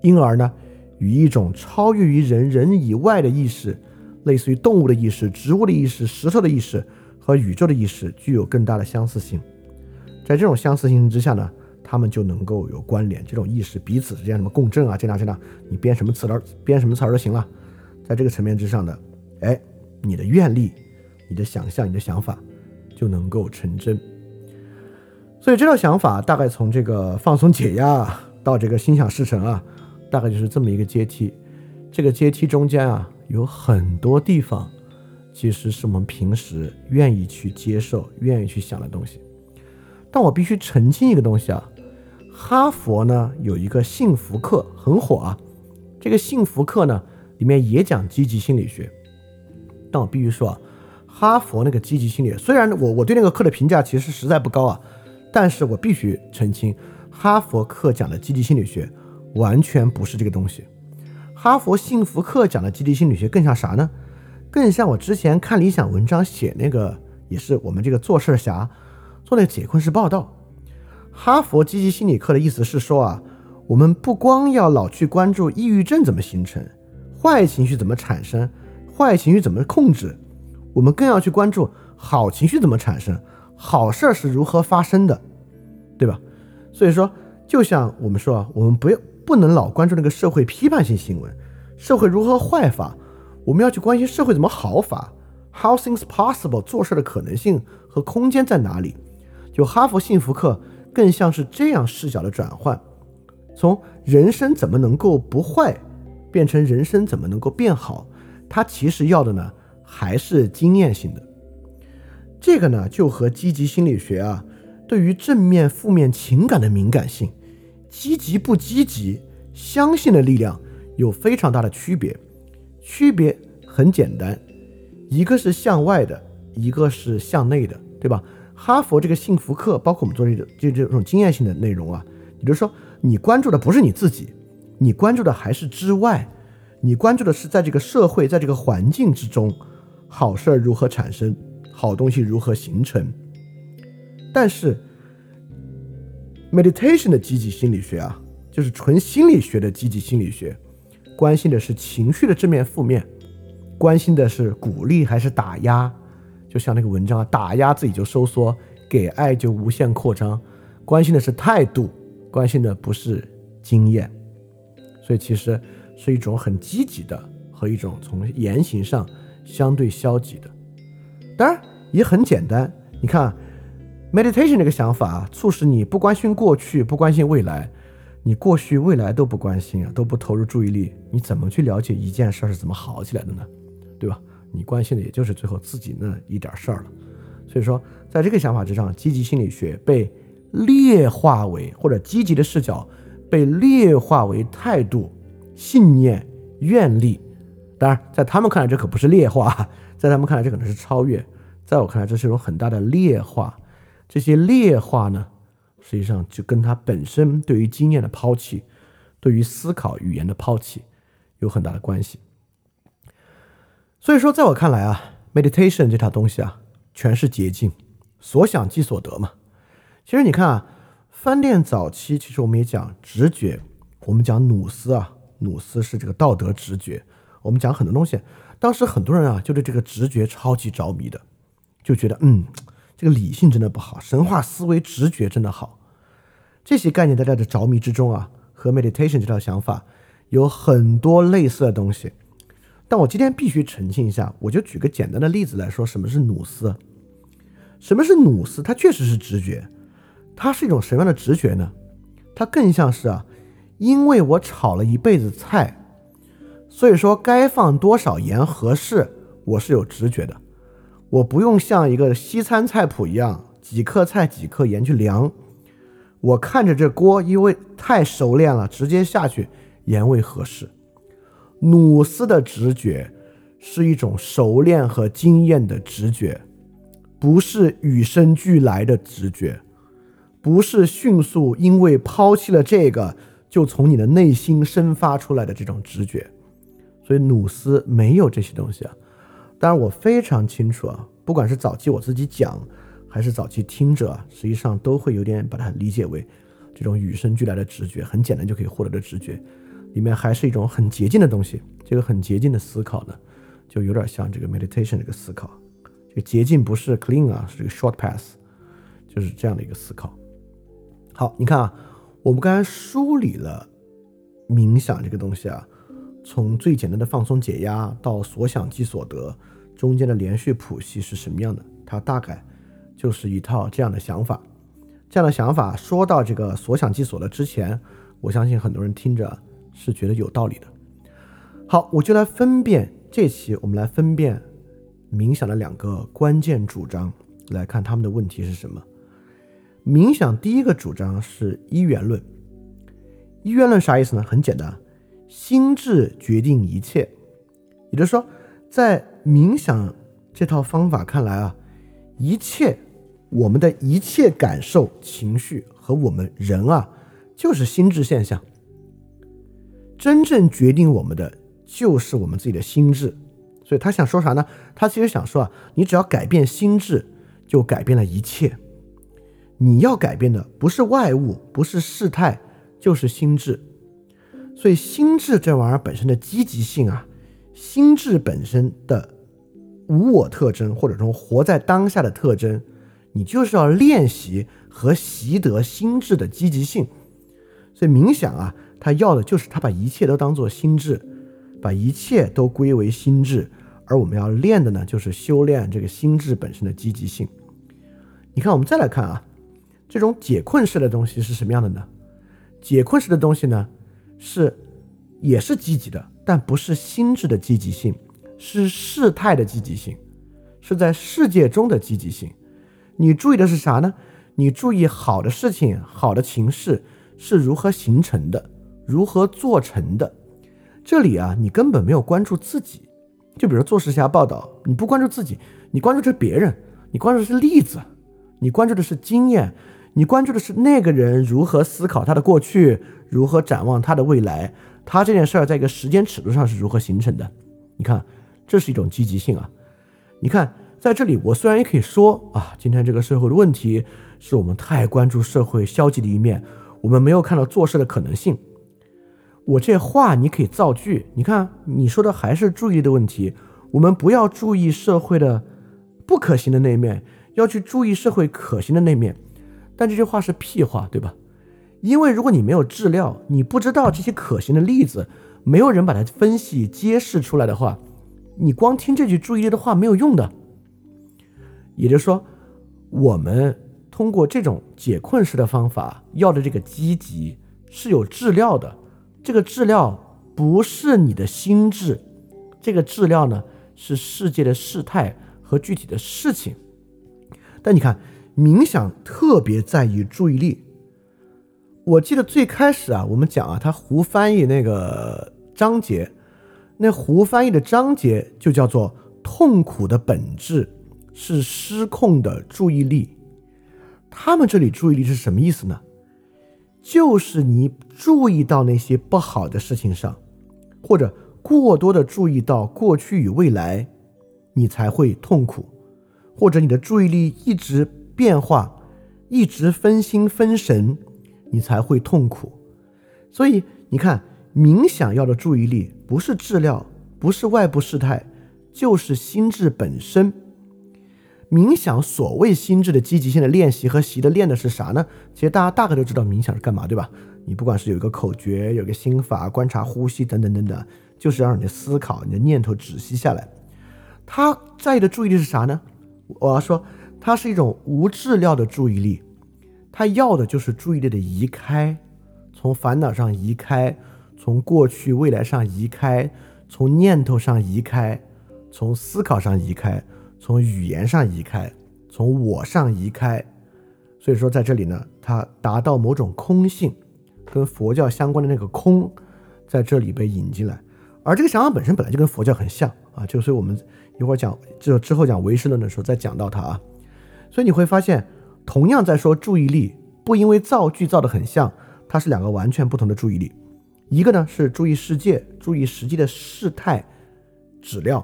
因而呢，与一种超越于人人以外的意识，类似于动物的意识、植物的意识、石头的意识和宇宙的意识，具有更大的相似性。在这种相似性之下呢，他们就能够有关联。这种意识彼此之间什么共振啊，这样这样，你编什么词儿，编什么词儿都行了。在这个层面之上的，哎，你的愿力、你的想象、你的想法就能够成真。所以这套想法大概从这个放松解压到这个心想事成啊，大概就是这么一个阶梯。这个阶梯中间啊，有很多地方，其实是我们平时愿意去接受、愿意去想的东西。但我必须澄清一个东西啊，哈佛呢有一个幸福课很火啊，这个幸福课呢里面也讲积极心理学。但我必须说啊，哈佛那个积极心理学，虽然我我对那个课的评价其实实在不高啊。但是我必须澄清，哈佛课讲的积极心理学完全不是这个东西。哈佛幸福课讲的积极心理学更像啥呢？更像我之前看理想文章写那个，也是我们这个做事侠做那个解困式报道。哈佛积极心理课的意思是说啊，我们不光要老去关注抑郁症怎么形成，坏情绪怎么产生，坏情绪怎么控制，我们更要去关注好情绪怎么产生。好事儿是如何发生的，对吧？所以说，就像我们说啊，我们不要不能老关注那个社会批判性新闻，社会如何坏法，我们要去关心社会怎么好法，how things possible，做事的可能性和空间在哪里？就哈佛幸福课更像是这样视角的转换，从人生怎么能够不坏，变成人生怎么能够变好，它其实要的呢，还是经验性的。这个呢，就和积极心理学啊，对于正面、负面情感的敏感性，积极不积极，相信的力量有非常大的区别。区别很简单，一个是向外的，一个是向内的，对吧？哈佛这个幸福课，包括我们做这个这这种经验性的内容啊，也就是说，你关注的不是你自己，你关注的还是之外，你关注的是在这个社会，在这个环境之中，好事儿如何产生。好东西如何形成？但是，meditation 的积极心理学啊，就是纯心理学的积极心理学，关心的是情绪的正面、负面，关心的是鼓励还是打压？就像那个文章啊，打压自己就收缩，给爱就无限扩张。关心的是态度，关心的不是经验。所以其实是一种很积极的和一种从言行上相对消极的。当然也很简单，你看，meditation 这个想法促使你不关心过去，不关心未来。你过去、未来都不关心啊，都不投入注意力，你怎么去了解一件事是怎么好起来的呢？对吧？你关心的也就是最后自己那一点事儿了。所以说，在这个想法之上，积极心理学被劣化为，或者积极的视角被劣化为态度、信念、愿力。当然，在他们看来，这可不是劣化，在他们看来，这可能是超越。在我看来，这是一种很大的劣化。这些劣化呢？实际上就跟他本身对于经验的抛弃，对于思考语言的抛弃有很大的关系。所以说，在我看来啊，meditation 这套东西啊，全是捷径，所想即所得嘛。其实你看啊，翻店早期其实我们也讲直觉，我们讲努斯啊，努斯是这个道德直觉，我们讲很多东西。当时很多人啊，就对这个直觉超级着迷的，就觉得嗯。这个理性真的不好，神话思维、直觉真的好。这些概念在这的着迷之中啊，和 meditation 这套想法有很多类似的东西。但我今天必须澄清一下，我就举个简单的例子来说，什么是努斯？什么是努斯？它确实是直觉，它是一种什么样的直觉呢？它更像是啊，因为我炒了一辈子菜，所以说该放多少盐合适，我是有直觉的。我不用像一个西餐菜谱一样几克菜几克盐去量，我看着这锅因为太熟练了，直接下去盐味合适。努斯的直觉是一种熟练和经验的直觉，不是与生俱来的直觉，不是迅速因为抛弃了这个就从你的内心生发出来的这种直觉。所以努斯没有这些东西啊。当然，我非常清楚啊，不管是早期我自己讲，还是早期听者，实际上都会有点把它理解为这种与生俱来的直觉，很简单就可以获得的直觉，里面还是一种很捷径的东西。这个很捷径的思考呢，就有点像这个 meditation 这个思考。这个捷径不是 clean 啊，是这个 short path，就是这样的一个思考。好，你看啊，我们刚才梳理了冥想这个东西啊。从最简单的放松解压到所想即所得，中间的连续谱系是什么样的？它大概就是一套这样的想法。这样的想法说到这个所想即所得之前，我相信很多人听着是觉得有道理的。好，我就来分辨这期我们来分辨冥想的两个关键主张，来看他们的问题是什么。冥想第一个主张是一元论。一元论啥意思呢？很简单。心智决定一切，也就是说，在冥想这套方法看来啊，一切我们的一切感受、情绪和我们人啊，就是心智现象。真正决定我们的就是我们自己的心智。所以他想说啥呢？他其实想说啊，你只要改变心智，就改变了一切。你要改变的不是外物，不是事态，就是心智。所以心智这玩意儿本身的积极性啊，心智本身的无我特征，或者说活在当下的特征，你就是要练习和习得心智的积极性。所以冥想啊，他要的就是他把一切都当做心智，把一切都归为心智，而我们要练的呢，就是修炼这个心智本身的积极性。你看，我们再来看啊，这种解困式的东西是什么样的呢？解困式的东西呢？是，也是积极的，但不是心智的积极性，是事态的积极性，是在世界中的积极性。你注意的是啥呢？你注意好的事情、好的情势是如何形成的，如何做成的。这里啊，你根本没有关注自己。就比如做实侠报道，你不关注自己，你关注的是别人，你关注的是例子，你关注的是经验，你关注的是那个人如何思考他的过去。如何展望他的未来？他这件事儿在一个时间尺度上是如何形成的？你看，这是一种积极性啊！你看，在这里，我虽然也可以说啊，今天这个社会的问题是我们太关注社会消极的一面，我们没有看到做事的可能性。我这话你可以造句，你看你说的还是注意的问题，我们不要注意社会的不可行的那一面，要去注意社会可行的那一面。但这句话是屁话，对吧？因为如果你没有治疗，你不知道这些可行的例子，没有人把它分析揭示出来的话，你光听这句注意力的话没有用的。也就是说，我们通过这种解困式的方法要的这个积极是有治疗的，这个治疗不是你的心智，这个治疗呢？是世界的事态和具体的事情，但你看，冥想特别在意注意力。我记得最开始啊，我们讲啊，他胡翻译那个章节，那胡翻译的章节就叫做“痛苦的本质是失控的注意力”。他们这里注意力是什么意思呢？就是你注意到那些不好的事情上，或者。过多的注意到过去与未来，你才会痛苦；或者你的注意力一直变化，一直分心分神，你才会痛苦。所以你看，冥想要的注意力不是治疗，不是外部事态，就是心智本身。冥想所谓心智的积极性的练习和习的练的是啥呢？其实大家大概都知道冥想是干嘛，对吧？你不管是有一个口诀，有个心法，观察呼吸等等等等。就是让你的思考、你的念头止息下来。他在意的注意力是啥呢？我要说，它是一种无治疗的注意力。他要的就是注意力的移开，从烦恼上移开，从过去、未来上移开，从念头上移开，从思考上移开，从语言上移开，从我上移开。所以说，在这里呢，它达到某种空性，跟佛教相关的那个空，在这里被引进来。而这个想法本身本来就跟佛教很像啊，就所以我们一会儿讲就之后讲唯识论的时候再讲到它啊。所以你会发现，同样在说注意力，不因为造句造的很像，它是两个完全不同的注意力。一个呢是注意世界、注意实际的事态、质料；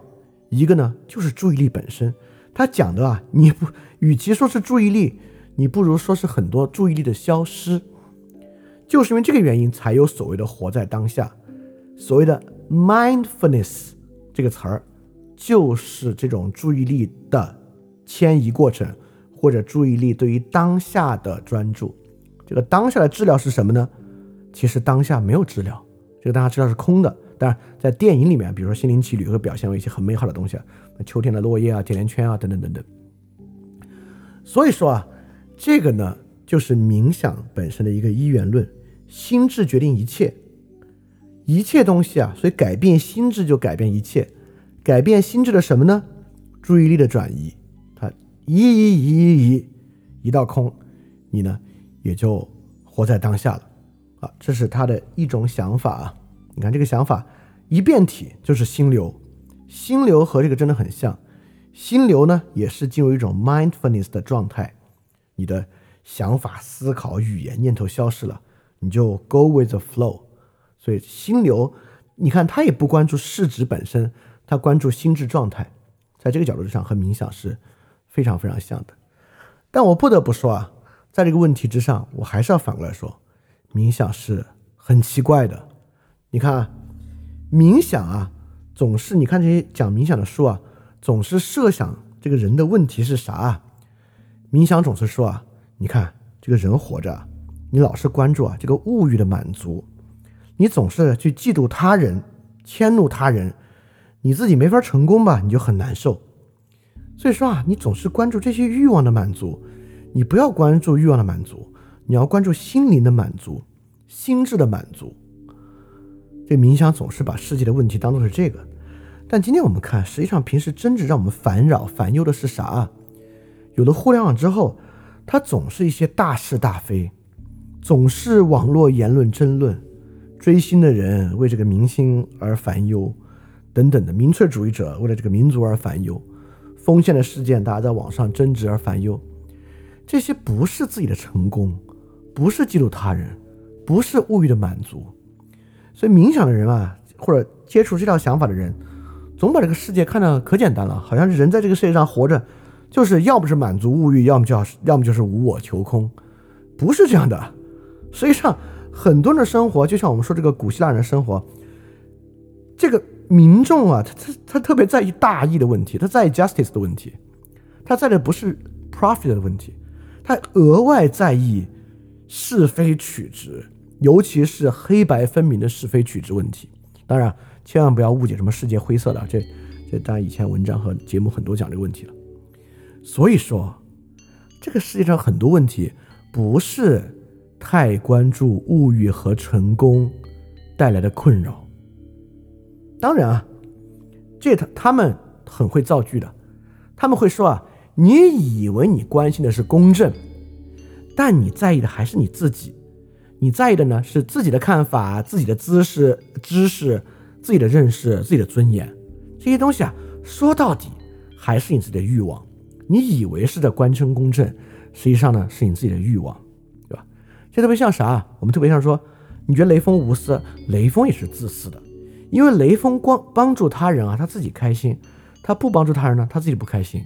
一个呢就是注意力本身。他讲的啊，你不与其说是注意力，你不如说是很多注意力的消失。就是因为这个原因，才有所谓的活在当下，所谓的。Mindfulness 这个词儿，就是这种注意力的迁移过程，或者注意力对于当下的专注。这个当下的治疗是什么呢？其实当下没有治疗，这个当下治疗是空的。当然，在电影里面，比如说《心灵奇旅》会表现为一些很美好的东西，秋天的落叶啊、甜甜圈啊等等等等。所以说啊，这个呢，就是冥想本身的一个一元论：心智决定一切。一切东西啊，所以改变心智就改变一切。改变心智的什么呢？注意力的转移，它移移移移移移到空，你呢也就活在当下了。啊，这是他的一种想法啊。你看这个想法一变体就是心流，心流和这个真的很像。心流呢也是进入一种 mindfulness 的状态，你的想法、思考、语言、念头消失了，你就 go with the flow。所以心流，你看他也不关注市值本身，他关注心智状态，在这个角度上和冥想是非常非常像的。但我不得不说啊，在这个问题之上，我还是要反过来说，冥想是很奇怪的。你看啊，冥想啊，总是你看这些讲冥想的书啊，总是设想这个人的问题是啥啊？冥想总是说啊，你看这个人活着，你老是关注啊这个物欲的满足。你总是去嫉妒他人，迁怒他人，你自己没法成功吧？你就很难受。所以说啊，你总是关注这些欲望的满足，你不要关注欲望的满足，你要关注心灵的满足，心智的满足。这冥想总是把世界的问题当做是这个，但今天我们看，实际上平时真正让我们烦扰、烦忧的是啥？有了互联网之后，它总是一些大是大非，总是网络言论争论。追星的人为这个明星而烦忧，等等的民粹主义者为了这个民族而烦忧，封建的事件大家在网上争执而烦忧，这些不是自己的成功，不是嫉妒他人，不是物欲的满足。所以冥想的人啊，或者接触这套想法的人，总把这个世界看得可简单了，好像人在这个世界上活着，就是要不是满足物欲，要么就要要么就是无我求空，不是这样的。实际上。很多人的生活，就像我们说这个古希腊人的生活，这个民众啊，他他他特别在意大义的问题，他在意 justice 的问题，他在的不是 profit 的问题，他额外在意是非曲直，尤其是黑白分明的是非曲直问题。当然，千万不要误解什么世界灰色的，这这当然以前文章和节目很多讲这个问题了。所以说，这个世界上很多问题不是太关注物欲和成功带来的困扰。当然啊，这他他们很会造句的，他们会说啊，你以为你关心的是公正，但你在意的还是你自己，你在意的呢是自己的看法、自己的姿势、知识、自己的认识、自己的尊严这些东西啊，说到底还是你自己的欲望。你以为是在官称公正，实际上呢是你自己的欲望，对吧？这特别像啥？我们特别像说，你觉得雷锋无私，雷锋也是自私的。因为雷锋光帮助他人啊，他自己开心；他不帮助他人呢，他自己不开心。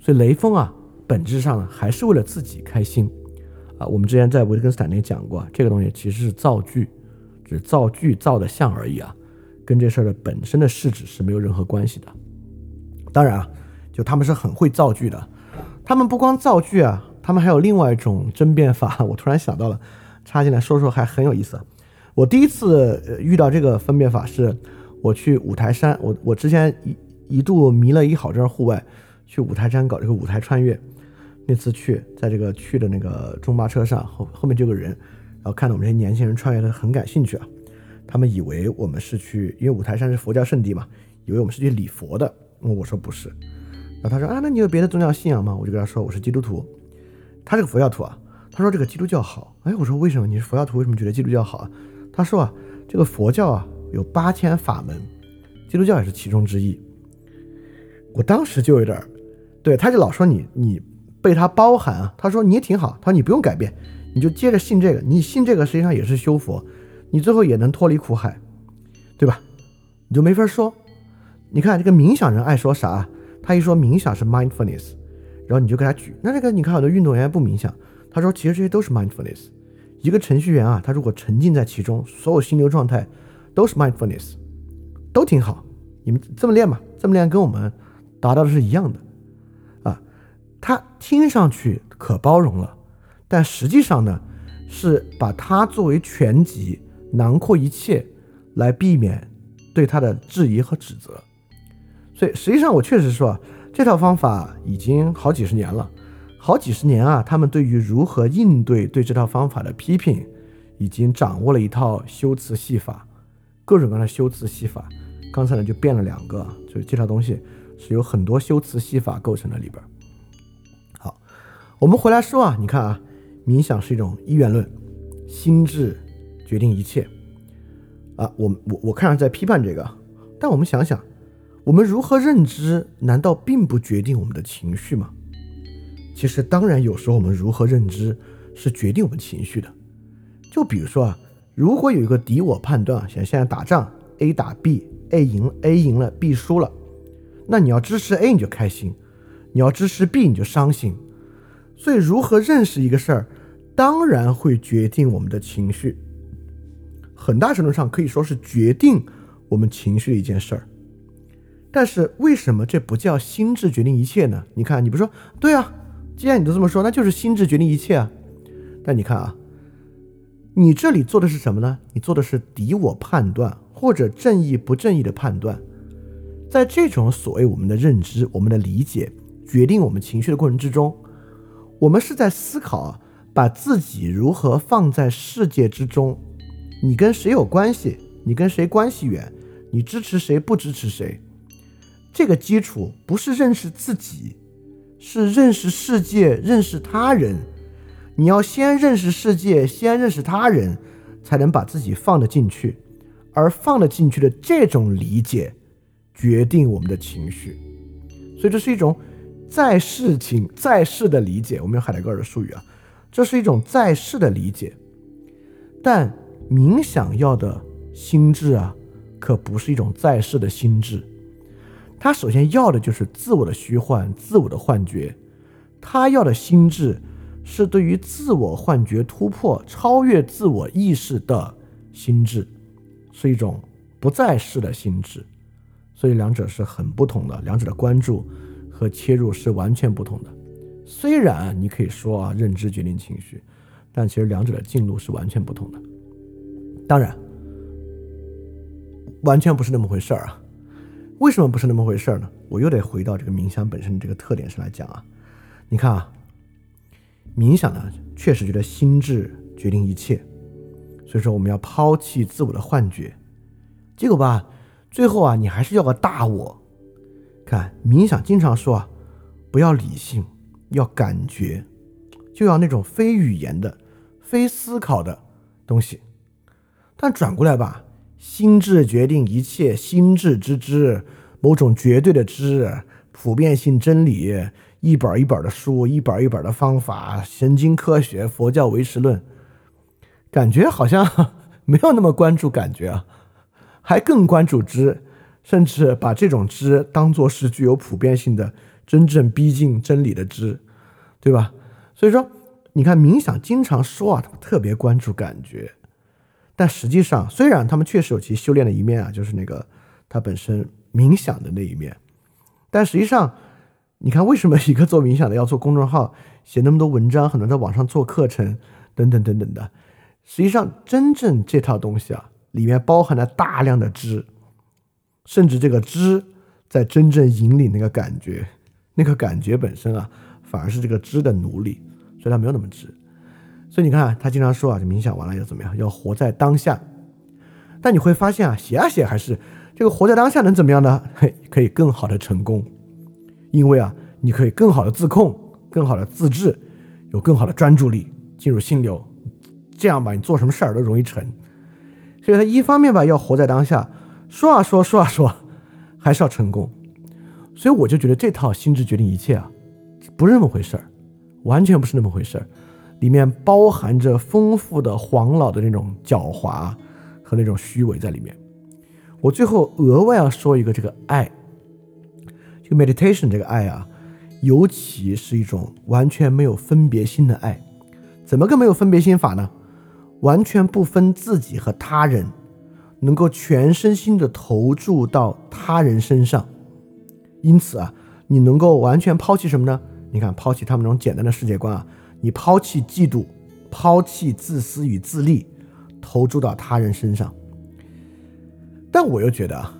所以雷锋啊，本质上呢还是为了自己开心啊。我们之前在维特根斯坦那讲过，这个东西其实是造句，只是造句造的像而已啊，跟这事儿的本身的事质是没有任何关系的。当然啊，就他们是很会造句的，他们不光造句啊，他们还有另外一种争辩法。我突然想到了，插进来说说还很有意思。我第一次遇到这个分辨法是，我去五台山，我我之前一一度迷了一好阵户外，去五台山搞这个五台穿越。那次去，在这个去的那个中巴车上，后后面就有个人，然后看到我们这些年轻人穿越，他很感兴趣啊。他们以为我们是去，因为五台山是佛教圣地嘛，以为我们是去礼佛的。我说不是。然后他说啊，那你有别的宗教信仰吗？我就跟他说我是基督徒。他是个佛教徒啊。他说这个基督教好。哎，我说为什么你是佛教徒？为什么觉得基督教好啊？他说啊，这个佛教啊有八千法门，基督教也是其中之一。我当时就有点，对，他就老说你你被他包含啊。他说你也挺好，他说你不用改变，你就接着信这个，你信这个实际上也是修佛，你最后也能脱离苦海，对吧？你就没法说。你看这个冥想人爱说啥？他一说冥想是 mindfulness，然后你就给他举，那这个你看很多运动员不冥想，他说其实这些都是 mindfulness。一个程序员啊，他如果沉浸在其中，所有心流状态都是 mindfulness，都挺好。你们这么练嘛？这么练跟我们达到的是一样的。他听上去可包容了，但实际上呢，是把它作为全集，囊括一切，来避免对他的质疑和指责。所以实际上，我确实说这套方法已经好几十年了。好几十年啊，他们对于如何应对对这套方法的批评，已经掌握了一套修辞戏法，各种各样的修辞戏法。刚才呢就变了两个，就是这套东西是由很多修辞戏法构成的里边。我们回来说啊，你看啊，冥想是一种一元论，心智决定一切啊。我我我看上在批判这个，但我们想想，我们如何认知，难道并不决定我们的情绪吗？其实，当然，有时候我们如何认知是决定我们情绪的。就比如说啊，如果有一个敌我判断，像现在打仗，A 打 B，A 赢，A 赢了，B 输了，那你要支持 A 你就开心，你要支持 B 你就伤心。所以，如何认识一个事儿，当然会决定我们的情绪，很大程度上可以说是决定我们情绪的一件事儿。但是，为什么这不叫心智决定一切呢？你看，你不说对啊？既然你都这么说，那就是心智决定一切啊。但你看啊，你这里做的是什么呢？你做的是敌我判断或者正义不正义的判断。在这种所谓我们的认知、我们的理解决定我们情绪的过程之中，我们是在思考把自己如何放在世界之中。你跟谁有关系？你跟谁关系远？你支持谁？不支持谁？这个基础不是认识自己。是认识世界，认识他人。你要先认识世界，先认识他人，才能把自己放得进去。而放得进去的这种理解，决定我们的情绪。所以这是一种在世情在世的理解。我们用海德格尔的术语啊，这是一种在世的理解。但冥想要的心智啊，可不是一种在世的心智。他首先要的就是自我的虚幻、自我的幻觉，他要的心智是对于自我幻觉突破、超越自我意识的心智，是一种不在世的心智，所以两者是很不同的，两者的关注和切入是完全不同的。虽然你可以说啊，认知决定情绪，但其实两者的进路是完全不同的。当然，完全不是那么回事儿啊。为什么不是那么回事儿呢？我又得回到这个冥想本身的这个特点上来讲啊。你看啊，冥想呢，确实觉得心智决定一切，所以说我们要抛弃自我的幻觉。结果吧，最后啊，你还是要个大我。看冥想经常说啊，不要理性，要感觉，就要那种非语言的、非思考的东西。但转过来吧。心智决定一切，心智之知，某种绝对的知，普遍性真理，一本一本的书，一本一本的方法，神经科学，佛教唯识论，感觉好像没有那么关注感觉啊，还更关注知，甚至把这种知当做是具有普遍性的真正逼近真理的知，对吧？所以说，你看冥想经常说啊，他们特别关注感觉。但实际上，虽然他们确实有其修炼的一面啊，就是那个他本身冥想的那一面，但实际上，你看为什么一个做冥想的要做公众号，写那么多文章，很多在网上做课程等等等等的，实际上真正这套东西啊，里面包含了大量的知，甚至这个知在真正引领那个感觉，那个感觉本身啊，反而是这个知的奴隶，所以它没有那么知。所以你看，他经常说啊，这冥想完了要怎么样？要活在当下。但你会发现啊，写啊写还是这个活在当下能怎么样呢？嘿，可以更好的成功，因为啊，你可以更好的自控，更好的自制，有更好的专注力，进入心流，这样吧，你做什么事儿都容易成。所以他一方面吧，要活在当下，说啊说，说啊说，还是要成功。所以我就觉得这套心智决定一切啊，不是那么回事儿，完全不是那么回事儿。里面包含着丰富的黄老的那种狡猾和那种虚伪在里面。我最后额外要说一个，这个爱，这个 meditation 这个爱啊，尤其是一种完全没有分别心的爱。怎么个没有分别心法呢？完全不分自己和他人，能够全身心的投注到他人身上。因此啊，你能够完全抛弃什么呢？你看，抛弃他们那种简单的世界观啊。你抛弃嫉妒，抛弃自私与自利，投注到他人身上。但我又觉得啊，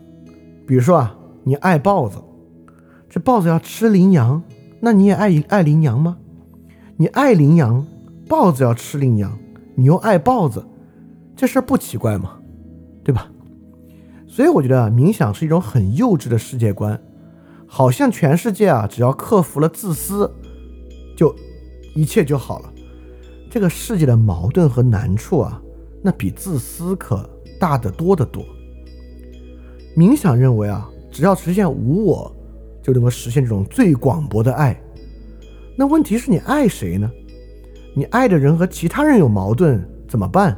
比如说啊，你爱豹子，这豹子要吃羚羊，那你也爱爱羚羊吗？你爱羚羊，豹子要吃羚羊，你又爱豹子，这事儿不奇怪吗？对吧？所以我觉得冥想是一种很幼稚的世界观，好像全世界啊，只要克服了自私，就。一切就好了。这个世界的矛盾和难处啊，那比自私可大得多得多。冥想认为啊，只要实现无我，就能够实现这种最广博的爱。那问题是你爱谁呢？你爱的人和其他人有矛盾怎么办？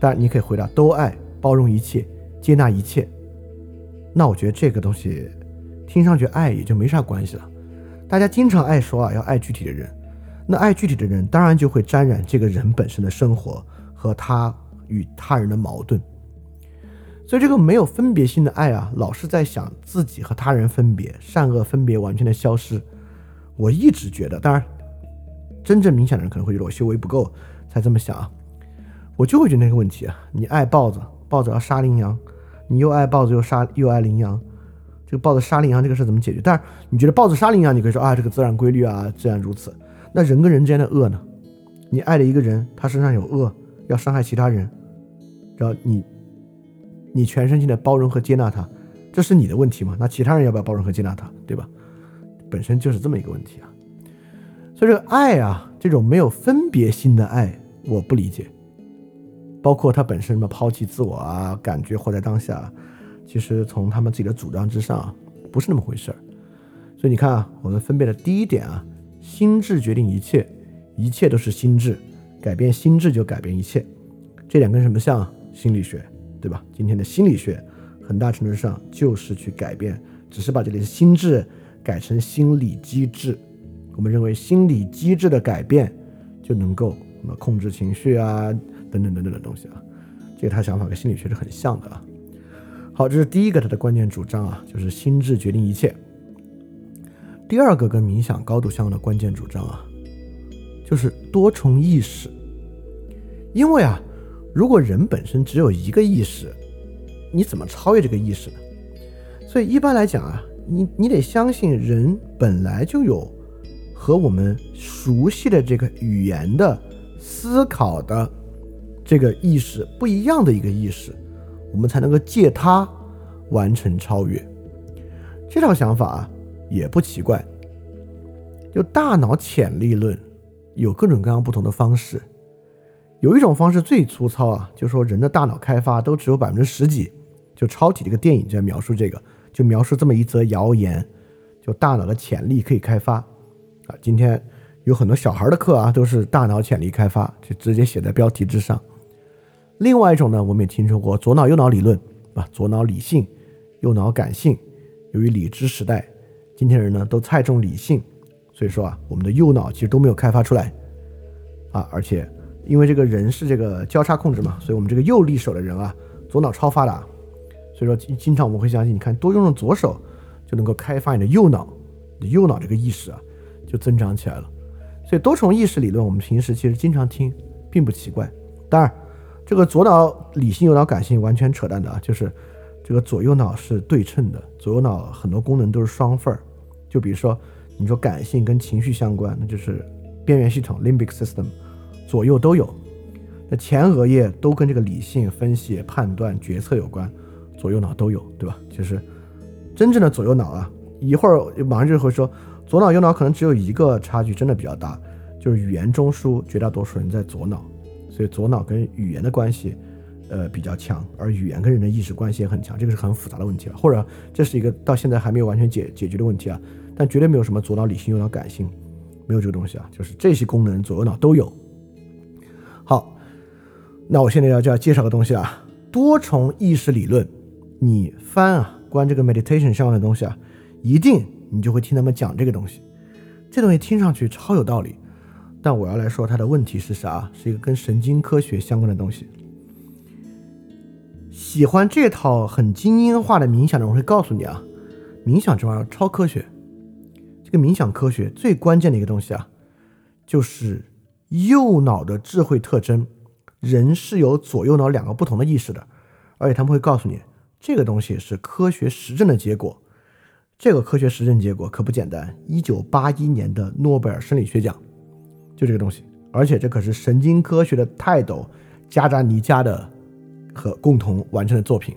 当然你可以回答都爱，包容一切，接纳一切。那我觉得这个东西听上去爱也就没啥关系了。大家经常爱说啊，要爱具体的人。那爱具体的人，当然就会沾染这个人本身的生活和他与他人的矛盾。所以这个没有分别心的爱啊，老是在想自己和他人分别，善恶分别完全的消失。我一直觉得，当然，真正冥想的人可能会觉得我修为不够才这么想啊。我就会觉得那个问题啊，你爱豹子，豹子要杀羚羊，你又爱豹子又杀又爱羚羊，这个豹子杀羚羊这个事怎么解决？但是你觉得豹子杀羚羊，你可以说啊，这个自然规律啊，自然如此。那人跟人之间的恶呢？你爱的一个人，他身上有恶，要伤害其他人，然后你，你全身心的包容和接纳他，这是你的问题吗？那其他人要不要包容和接纳他，对吧？本身就是这么一个问题啊。所以这个爱啊，这种没有分别心的爱，我不理解。包括他本身什么抛弃自我啊，感觉活在当下，其实从他们自己的主张之上，不是那么回事儿。所以你看啊，我们分辨的第一点啊。心智决定一切，一切都是心智，改变心智就改变一切。这两跟什么像？心理学，对吧？今天的心理学很大程度上就是去改变，只是把这里的心智改成心理机制。我们认为心理机制的改变就能够什么控制情绪啊，等等等等的东西啊。这个他想法跟心理学是很像的啊。好，这是第一个他的关键主张啊，就是心智决定一切。第二个跟冥想高度相关的关键主张啊，就是多重意识。因为啊，如果人本身只有一个意识，你怎么超越这个意识呢？所以一般来讲啊，你你得相信人本来就有和我们熟悉的这个语言的思考的这个意识不一样的一个意识。我们才能够借它完成超越。这套想法啊也不奇怪。就大脑潜力论有各种各样不同的方式。有一种方式最粗糙啊，就说人的大脑开发都只有百分之十几。就超体这个电影就在描述这个，就描述这么一则谣言，就大脑的潜力可以开发啊。今天有很多小孩的课啊，都是大脑潜力开发，就直接写在标题之上。另外一种呢，我们也听说过左脑右脑理论，啊，左脑理性，右脑感性。由于理智时代，今天人呢都太重理性，所以说啊，我们的右脑其实都没有开发出来，啊，而且因为这个人是这个交叉控制嘛，所以我们这个右利手的人啊，左脑超发达，所以说经常我们会相信，你看多用用左手就能够开发你的右脑，你的右脑这个意识啊就增长起来了。所以多重意识理论我们平时其实经常听，并不奇怪。当然。这个左脑理性，右脑感性，完全扯淡的啊！就是这个左右脑是对称的，左右脑很多功能都是双份儿。就比如说，你说感性跟情绪相关，那就是边缘系统 （limbic system），左右都有。那前额叶都跟这个理性、分析、判断、决策有关，左右脑都有，对吧？就是真正的左右脑啊，一会儿马上就会说，左脑右脑可能只有一个差距，真的比较大，就是语言中枢，绝大多数人在左脑。所以左脑跟语言的关系，呃比较强，而语言跟人的意识关系也很强，这个是很复杂的问题了，或者这是一个到现在还没有完全解解决的问题啊，但绝对没有什么左脑理性右脑感性，没有这个东西啊，就是这些功能左右脑都有。好，那我现在要就要介绍个东西啊，多重意识理论，你翻啊关这个 meditation 相关的东西啊，一定你就会听他们讲这个东西，这东西听上去超有道理。但我要来说它的问题是啥？是一个跟神经科学相关的东西。喜欢这套很精英化的冥想的人会告诉你啊，冥想这玩意儿超科学。这个冥想科学最关键的一个东西啊，就是右脑的智慧特征。人是有左右脑两个不同的意识的，而且他们会告诉你，这个东西是科学实证的结果。这个科学实证结果可不简单，一九八一年的诺贝尔生理学奖。就这个东西，而且这可是神经科学的泰斗加扎尼加的和共同完成的作品。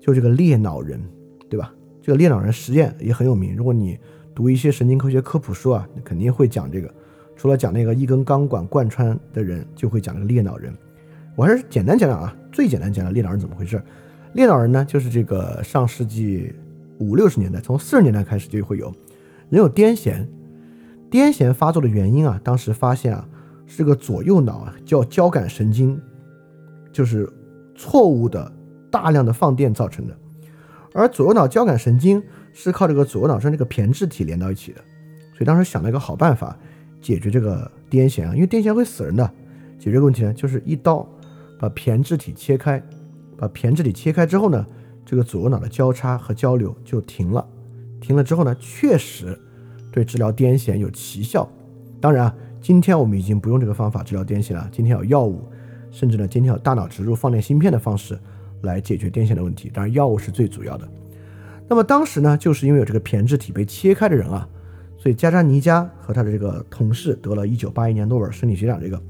就这个裂脑人，对吧？这个裂脑人实验也很有名。如果你读一些神经科学科普书啊，你肯定会讲这个。除了讲那个一根钢管贯穿的人，就会讲这个裂脑人。我还是简单讲讲啊，最简单讲讲裂脑人怎么回事。裂脑人呢，就是这个上世纪五六十年代，从四十年代开始就会有人有癫痫。癫痫发作的原因啊，当时发现啊，是个左右脑啊叫交感神经，就是错误的大量的放电造成的。而左右脑交感神经是靠这个左右脑上这个胼胝体连到一起的，所以当时想了一个好办法解决这个癫痫啊，因为癫痫会死人的。解决问题呢，就是一刀把胼胝体切开，把胼胝体切开之后呢，这个左右脑的交叉和交流就停了。停了之后呢，确实。对治疗癫痫有奇效，当然啊，今天我们已经不用这个方法治疗癫痫了。今天有药物，甚至呢，今天有大脑植入放电芯片的方式来解决癫痫的问题。当然，药物是最主要的。那么当时呢，就是因为有这个胼胝体被切开的人啊，所以加扎尼加和他的这个同事得了一九八一年诺贝尔生理学奖。这个，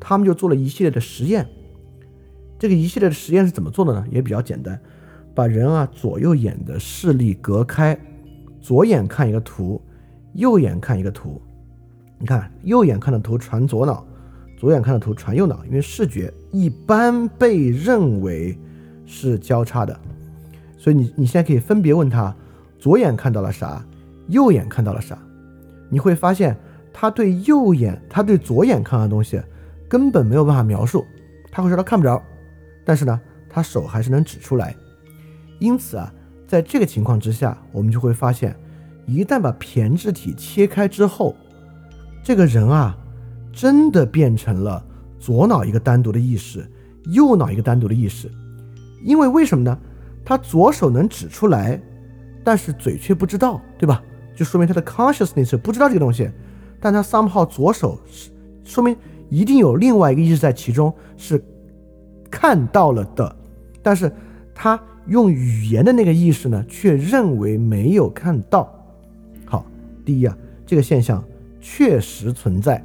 他们就做了一系列的实验。这个一系列的实验是怎么做的呢？也比较简单，把人啊左右眼的视力隔开，左眼看一个图。右眼看一个图，你看右眼看的图传左脑，左眼看的图传右脑，因为视觉一般被认为是交叉的，所以你你现在可以分别问他，左眼看到了啥，右眼看到了啥，你会发现他对右眼，他对左眼看到的东西根本没有办法描述，他会说他看不着，但是呢，他手还是能指出来，因此啊，在这个情况之下，我们就会发现。一旦把胼胝体切开之后，这个人啊，真的变成了左脑一个单独的意识，右脑一个单独的意识。因为为什么呢？他左手能指出来，但是嘴却不知道，对吧？就说明他的 consciousness 不知道这个东西，但他 somehow 左手是说明一定有另外一个意识在其中是看到了的，但是他用语言的那个意识呢，却认为没有看到。第一啊，这个现象确实存在，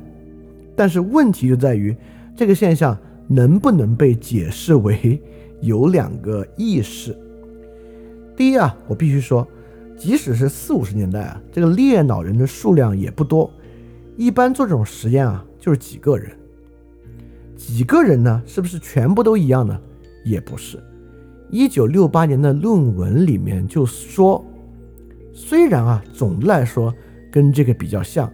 但是问题就在于这个现象能不能被解释为有两个意识？第一啊，我必须说。即使是四五十年代啊，这个裂脑人的数量也不多，一般做这种实验啊，就是几个人。几个人呢？是不是全部都一样呢？也不是。一九六八年的论文里面就说，虽然啊，总的来说跟这个比较像，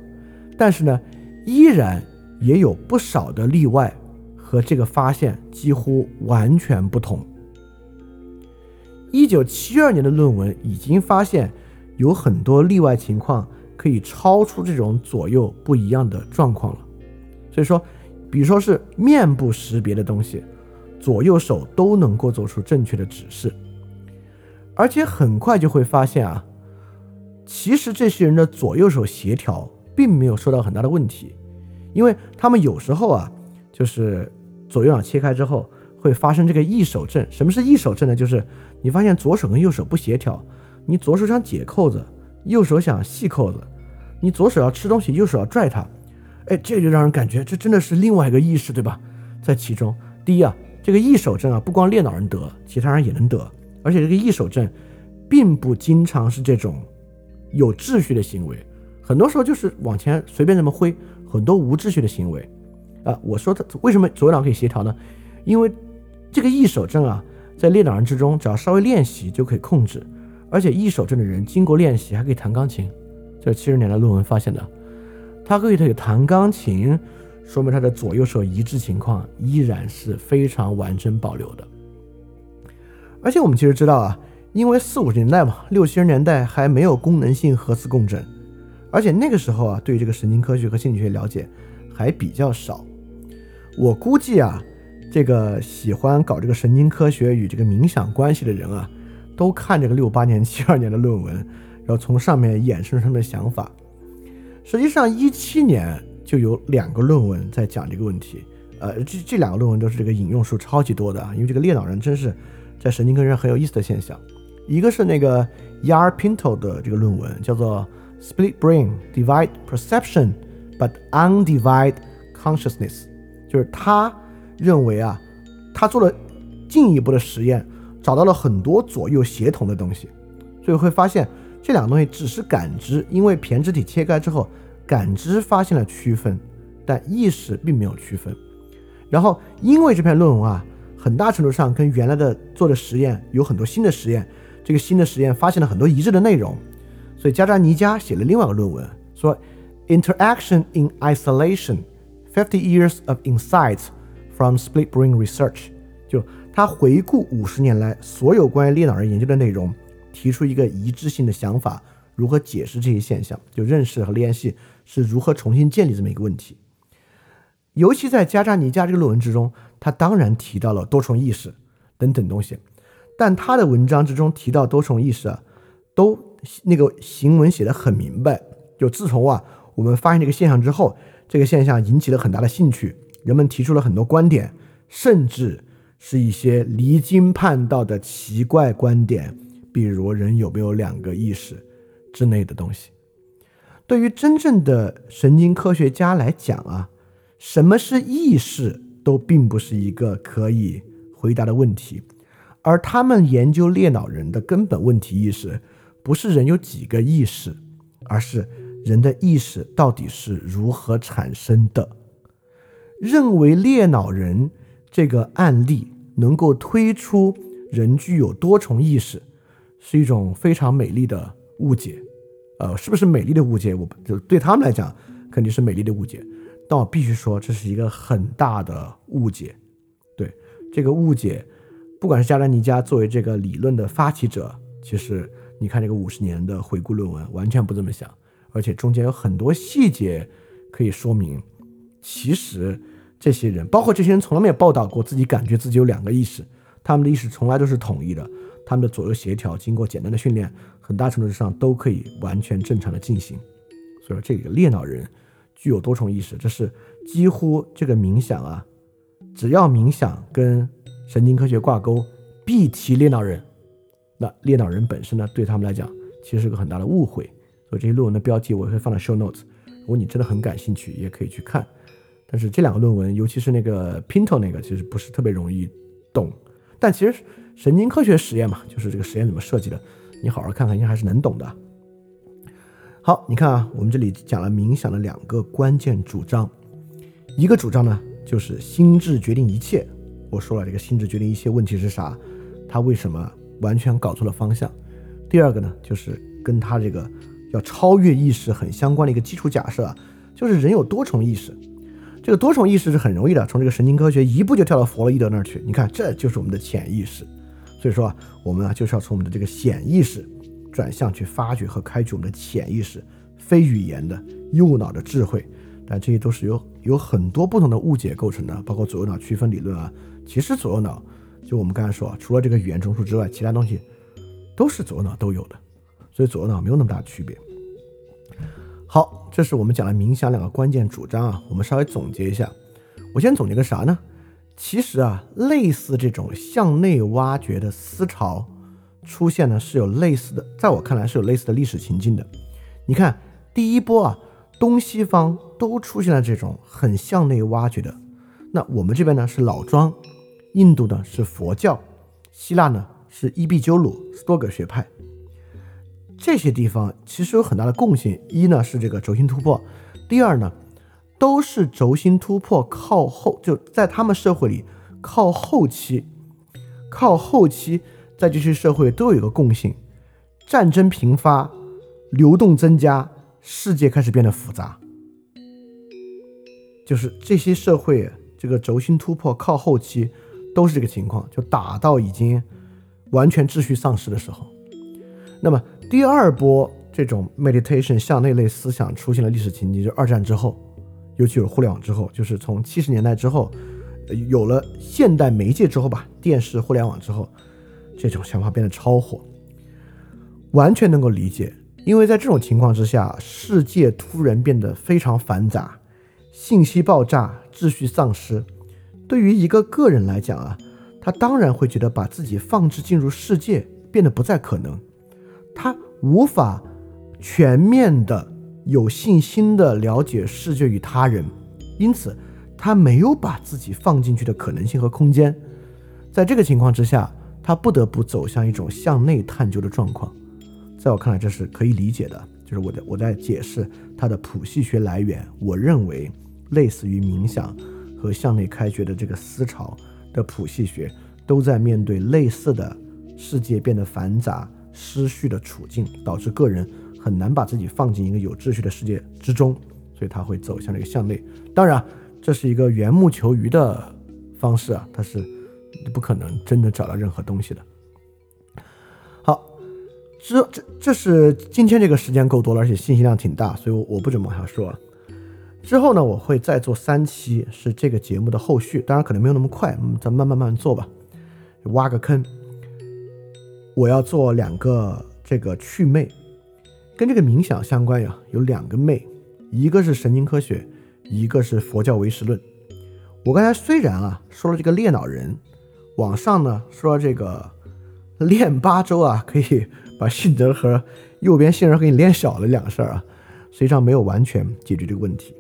但是呢，依然也有不少的例外，和这个发现几乎完全不同。一九七二年的论文已经发现，有很多例外情况可以超出这种左右不一样的状况了。所以说，比如说是面部识别的东西，左右手都能够做出正确的指示，而且很快就会发现啊，其实这些人的左右手协调并没有受到很大的问题，因为他们有时候啊，就是左右脑切开之后会发生这个异手症。什么是异手症呢？就是你发现左手跟右手不协调，你左手想解扣子，右手想系扣子，你左手要吃东西，右手要拽它，哎，这就让人感觉这真的是另外一个意识，对吧？在其中，第一啊，这个异手症啊，不光练脑人得，其他人也能得，而且这个异手症，并不经常是这种有秩序的行为，很多时候就是往前随便这么挥，很多无秩序的行为，啊，我说他为什么左右脑可以协调呢？因为这个异手症啊。在裂脑人之中，只要稍微练习就可以控制，而且易手症的人经过练习还可以弹钢琴。这是七十年代论文发现的，他可以可以弹钢琴，说明他的左右手一致情况依然是非常完整保留的。而且我们其实知道啊，因为四五十年代嘛，六七十年代还没有功能性核磁共振，而且那个时候啊，对这个神经科学和心理学了解还比较少。我估计啊。这个喜欢搞这个神经科学与这个冥想关系的人啊，都看这个六八年、七二年的论文，然后从上面衍生出的想法。实际上，一七年就有两个论文在讲这个问题。呃，这这两个论文都是这个引用数超级多的啊，因为这个裂脑人真是在神经科学上很有意思的现象。一个是那个 Yar Pinto 的这个论文，叫做 Split Brain Divide Perception but Undivide Consciousness，就是他。认为啊，他做了进一步的实验，找到了很多左右协同的东西，所以会发现这两个东西只是感知，因为胼胝体切开之后，感知发现了区分，但意识并没有区分。然后因为这篇论文啊，很大程度上跟原来的做的实验有很多新的实验，这个新的实验发现了很多一致的内容，所以加扎尼加写了另外一个论文，说 Interaction in Isolation: Fifty Years of Insights。From split brain research，就他回顾五十年来所有关于裂脑人研究的内容，提出一个一致性的想法，如何解释这些现象，就认识和联系是如何重新建立这么一个问题。尤其在加扎尼加这个论文之中，他当然提到了多重意识等等东西，但他的文章之中提到多重意识啊，都那个行文写的很明白。就自从啊我们发现这个现象之后，这个现象引起了很大的兴趣。人们提出了很多观点，甚至是一些离经叛道的奇怪观点，比如人有没有两个意识之类的东西。对于真正的神经科学家来讲啊，什么是意识都并不是一个可以回答的问题，而他们研究裂脑人的根本问题意识，不是人有几个意识，而是人的意识到底是如何产生的。认为裂脑人这个案例能够推出人具有多重意识，是一种非常美丽的误解。呃，是不是美丽的误解？我就对他们来讲肯定是美丽的误解，但我必须说这是一个很大的误解。对这个误解，不管是加兰尼加作为这个理论的发起者，其实你看这个五十年的回顾论文，完全不这么想，而且中间有很多细节可以说明，其实。这些人，包括这些人，从来没有报道过自己感觉自己有两个意识，他们的意识从来都是统一的。他们的左右协调经过简单的训练，很大程度上都可以完全正常的进行。所以说，这个裂脑人具有多重意识，这是几乎这个冥想啊，只要冥想跟神经科学挂钩，必提裂脑人。那裂脑人本身呢，对他们来讲其实是个很大的误会。所以这些论文的标题我会放在 show notes，如果你真的很感兴趣，也可以去看。但是这两个论文，尤其是那个 Pinto 那个，其实不是特别容易懂。但其实神经科学实验嘛，就是这个实验怎么设计的，你好好看看，应该还是能懂的。好，你看啊，我们这里讲了冥想的两个关键主张，一个主张呢就是心智决定一切。我说了，这个心智决定一些问题是啥？他为什么完全搞错了方向？第二个呢，就是跟他这个要超越意识很相关的一个基础假设，就是人有多重意识。这个多重意识是很容易的，从这个神经科学一步就跳到弗洛伊德那儿去。你看，这就是我们的潜意识。所以说啊，我们啊就是要从我们的这个显意识。转向去发掘和开启我们的潜意识，非语言的右脑的智慧，但这些都是由有很多不同的误解构成的，包括左右脑区分理论啊。其实左右脑，就我们刚才说啊，除了这个语言中枢之外，其他东西都是左右脑都有的，所以左右脑没有那么大的区别。好，这是我们讲了冥想两个关键主张啊，我们稍微总结一下。我先总结个啥呢？其实啊，类似这种向内挖掘的思潮。出现呢是有类似的，在我看来是有类似的历史情境的。你看第一波啊，东西方都出现了这种很向内挖掘的。那我们这边呢是老庄，印度呢是佛教，希腊呢是伊壁鸠鲁斯多葛学派。这些地方其实有很大的共性，一呢是这个轴心突破，第二呢都是轴心突破靠后，就在他们社会里靠后期，靠后期。在这些社会都有一个共性：战争频发，流动增加，世界开始变得复杂。就是这些社会，这个轴心突破靠后期都是这个情况，就打到已经完全秩序丧失的时候。那么第二波这种 meditation 向内类思想出现了历史情景，就是二战之后，尤其有互联网之后，就是从七十年代之后，有了现代媒介之后吧，电视、互联网之后。这种想法变得超火，完全能够理解，因为在这种情况之下，世界突然变得非常繁杂，信息爆炸，秩序丧失。对于一个个人来讲啊，他当然会觉得把自己放置进入世界变得不再可能，他无法全面的有信心的了解世界与他人，因此他没有把自己放进去的可能性和空间。在这个情况之下。他不得不走向一种向内探究的状况，在我看来，这是可以理解的。就是我在我在解释它的谱系学来源。我认为，类似于冥想和向内开掘的这个思潮的谱系学，都在面对类似的世界变得繁杂、失序的处境，导致个人很难把自己放进一个有秩序的世界之中，所以他会走向这个向内。当然，这是一个缘木求鱼的方式啊，它是。不可能真的找到任何东西的。好，这这这是今天这个时间够多了，而且信息量挺大，所以我我不怎么往下说。之后呢，我会再做三期，是这个节目的后续，当然可能没有那么快，嗯，咱慢慢慢慢做吧。挖个坑，我要做两个这个趣魅，跟这个冥想相关呀，有两个魅，一个是神经科学，一个是佛教唯识论。我刚才虽然啊说了这个裂脑人。网上呢说这个 练八周啊，可以 把性德和右边杏仁给你练小了两个事儿啊，实际上没有完全解决这个问题。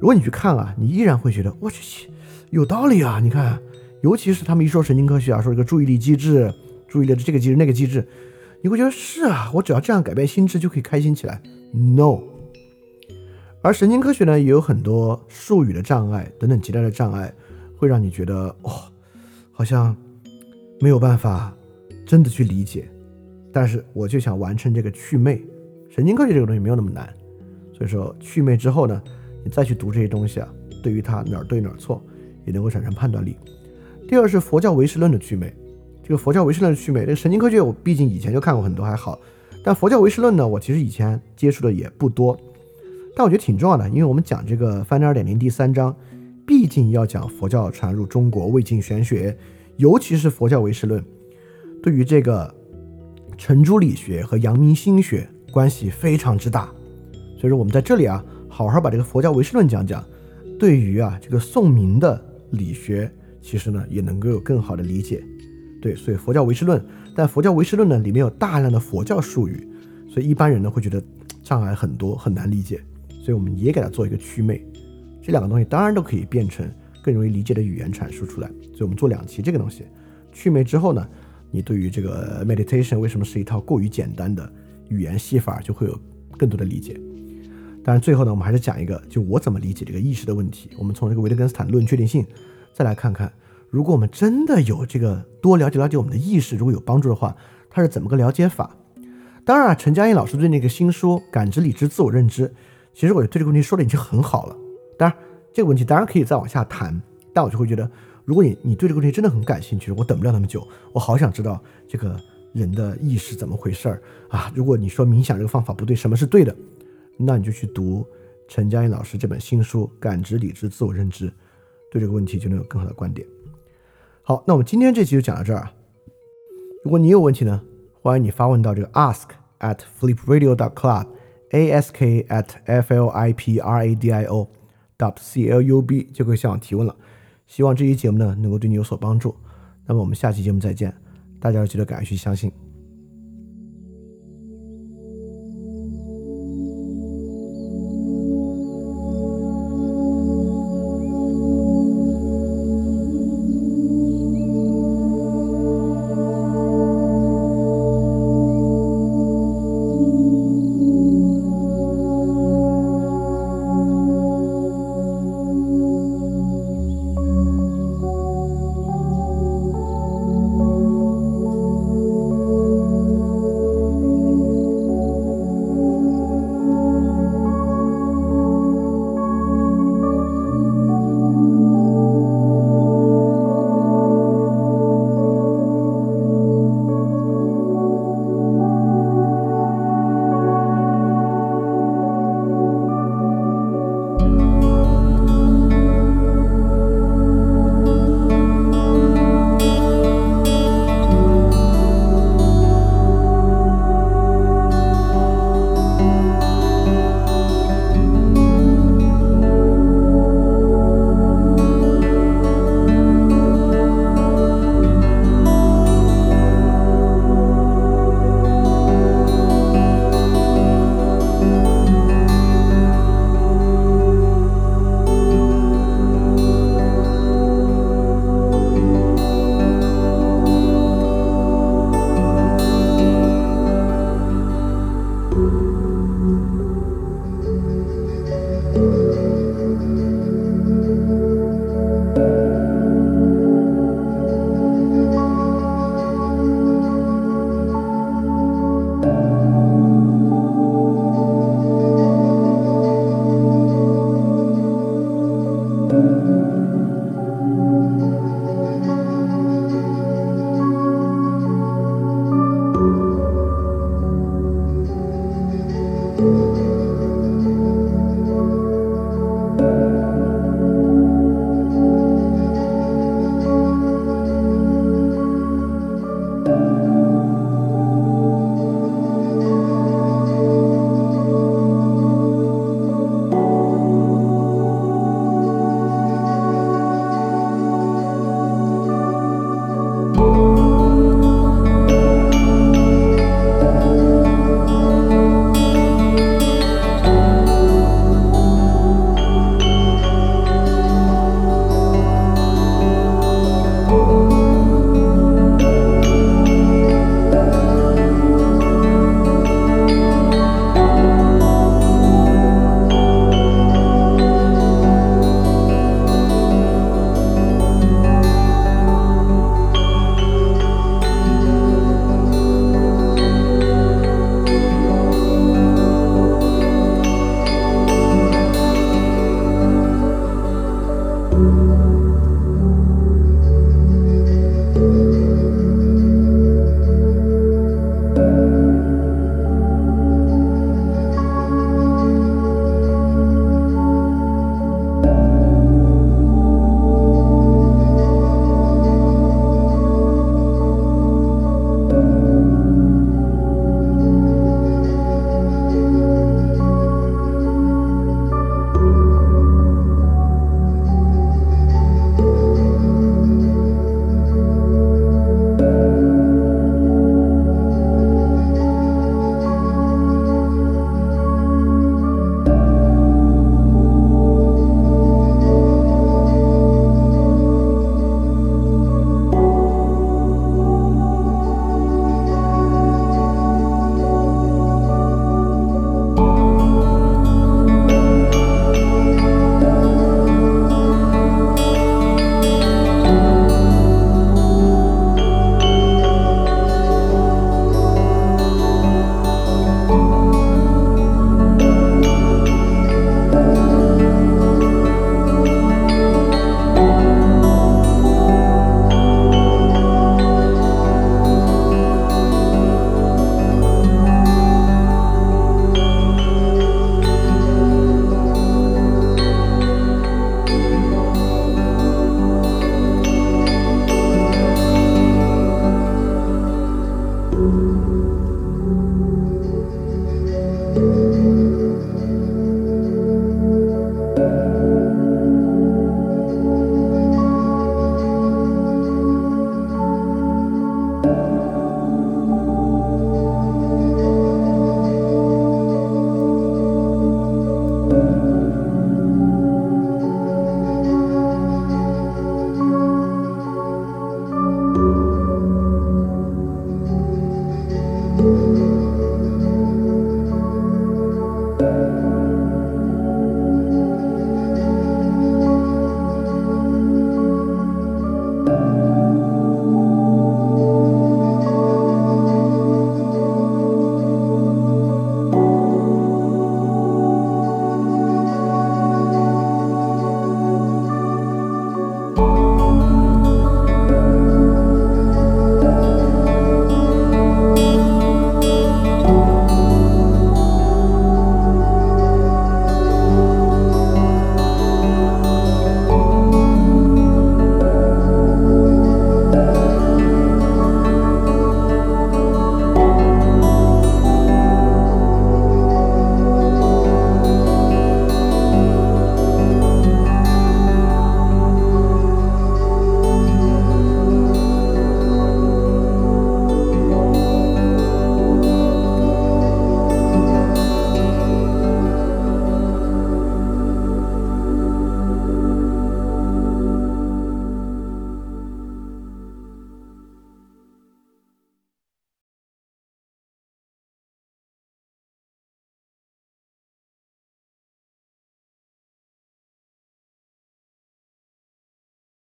如果你去看啊，你依然会觉得我去有道理啊。你看，尤其是他们一说神经科学啊，说这个注意力机制、注意力的这个机制、那个机制，你会觉得是啊，我只要这样改变心智就可以开心起来。No，而神经科学呢也有很多术语的障碍等等其他的障碍，会让你觉得哦。好像没有办法真的去理解，但是我就想完成这个祛魅。神经科学这个东西没有那么难，所以说祛魅之后呢，你再去读这些东西啊，对于它哪儿对哪儿错，也能够产生判断力。第二是佛教唯识论的趣味，这个佛教唯识论的趣味，这个神经科学我毕竟以前就看过很多还好，但佛教唯识论呢，我其实以前接触的也不多，但我觉得挺重要的，因为我们讲这个翻天二点零第三章。毕竟要讲佛教传入中国未尽玄学，尤其是佛教唯识论。对于这个程朱理学和阳明心学关系非常之大。所以说，我们在这里啊，好好把这个佛教唯识论讲讲，对于啊这个宋明的理学，其实呢也能够有更好的理解。对，所以佛教唯识论，但佛教唯识论呢里面有大量的佛教术语，所以一般人呢会觉得障碍很多，很难理解。所以我们也给它做一个祛魅。这两个东西当然都可以变成更容易理解的语言阐述出来，所以我们做两期这个东西。祛魅之后呢，你对于这个 meditation 为什么是一套过于简单的语言戏法，就会有更多的理解。当然最后呢，我们还是讲一个，就我怎么理解这个意识的问题。我们从这个维特根斯坦论确定性，再来看看，如果我们真的有这个多了解了解我们的意识，如果有帮助的话，它是怎么个了解法？当然啊，陈嘉映老师对那个新书《感知、理智、自我认知》，其实我对这个问题说的已经很好了。当然，这个问题当然可以再往下谈，但我就会觉得，如果你你对这个问题真的很感兴趣，我等不了那么久，我好想知道这个人的意识怎么回事儿啊！如果你说冥想这个方法不对，什么是对的，那你就去读陈嘉映老师这本新书《感知、理智、自我认知》，对这个问题就能有更好的观点。好，那我们今天这期就讲到这儿。如果你有问题呢，欢迎你发问到这个 ask at flipradio.club，ask at f l i p r a d i o。dot c l u b 就可以向我提问了。希望这期节目呢能够对你有所帮助。那么我们下期节目再见，大家要记得敢于去相信。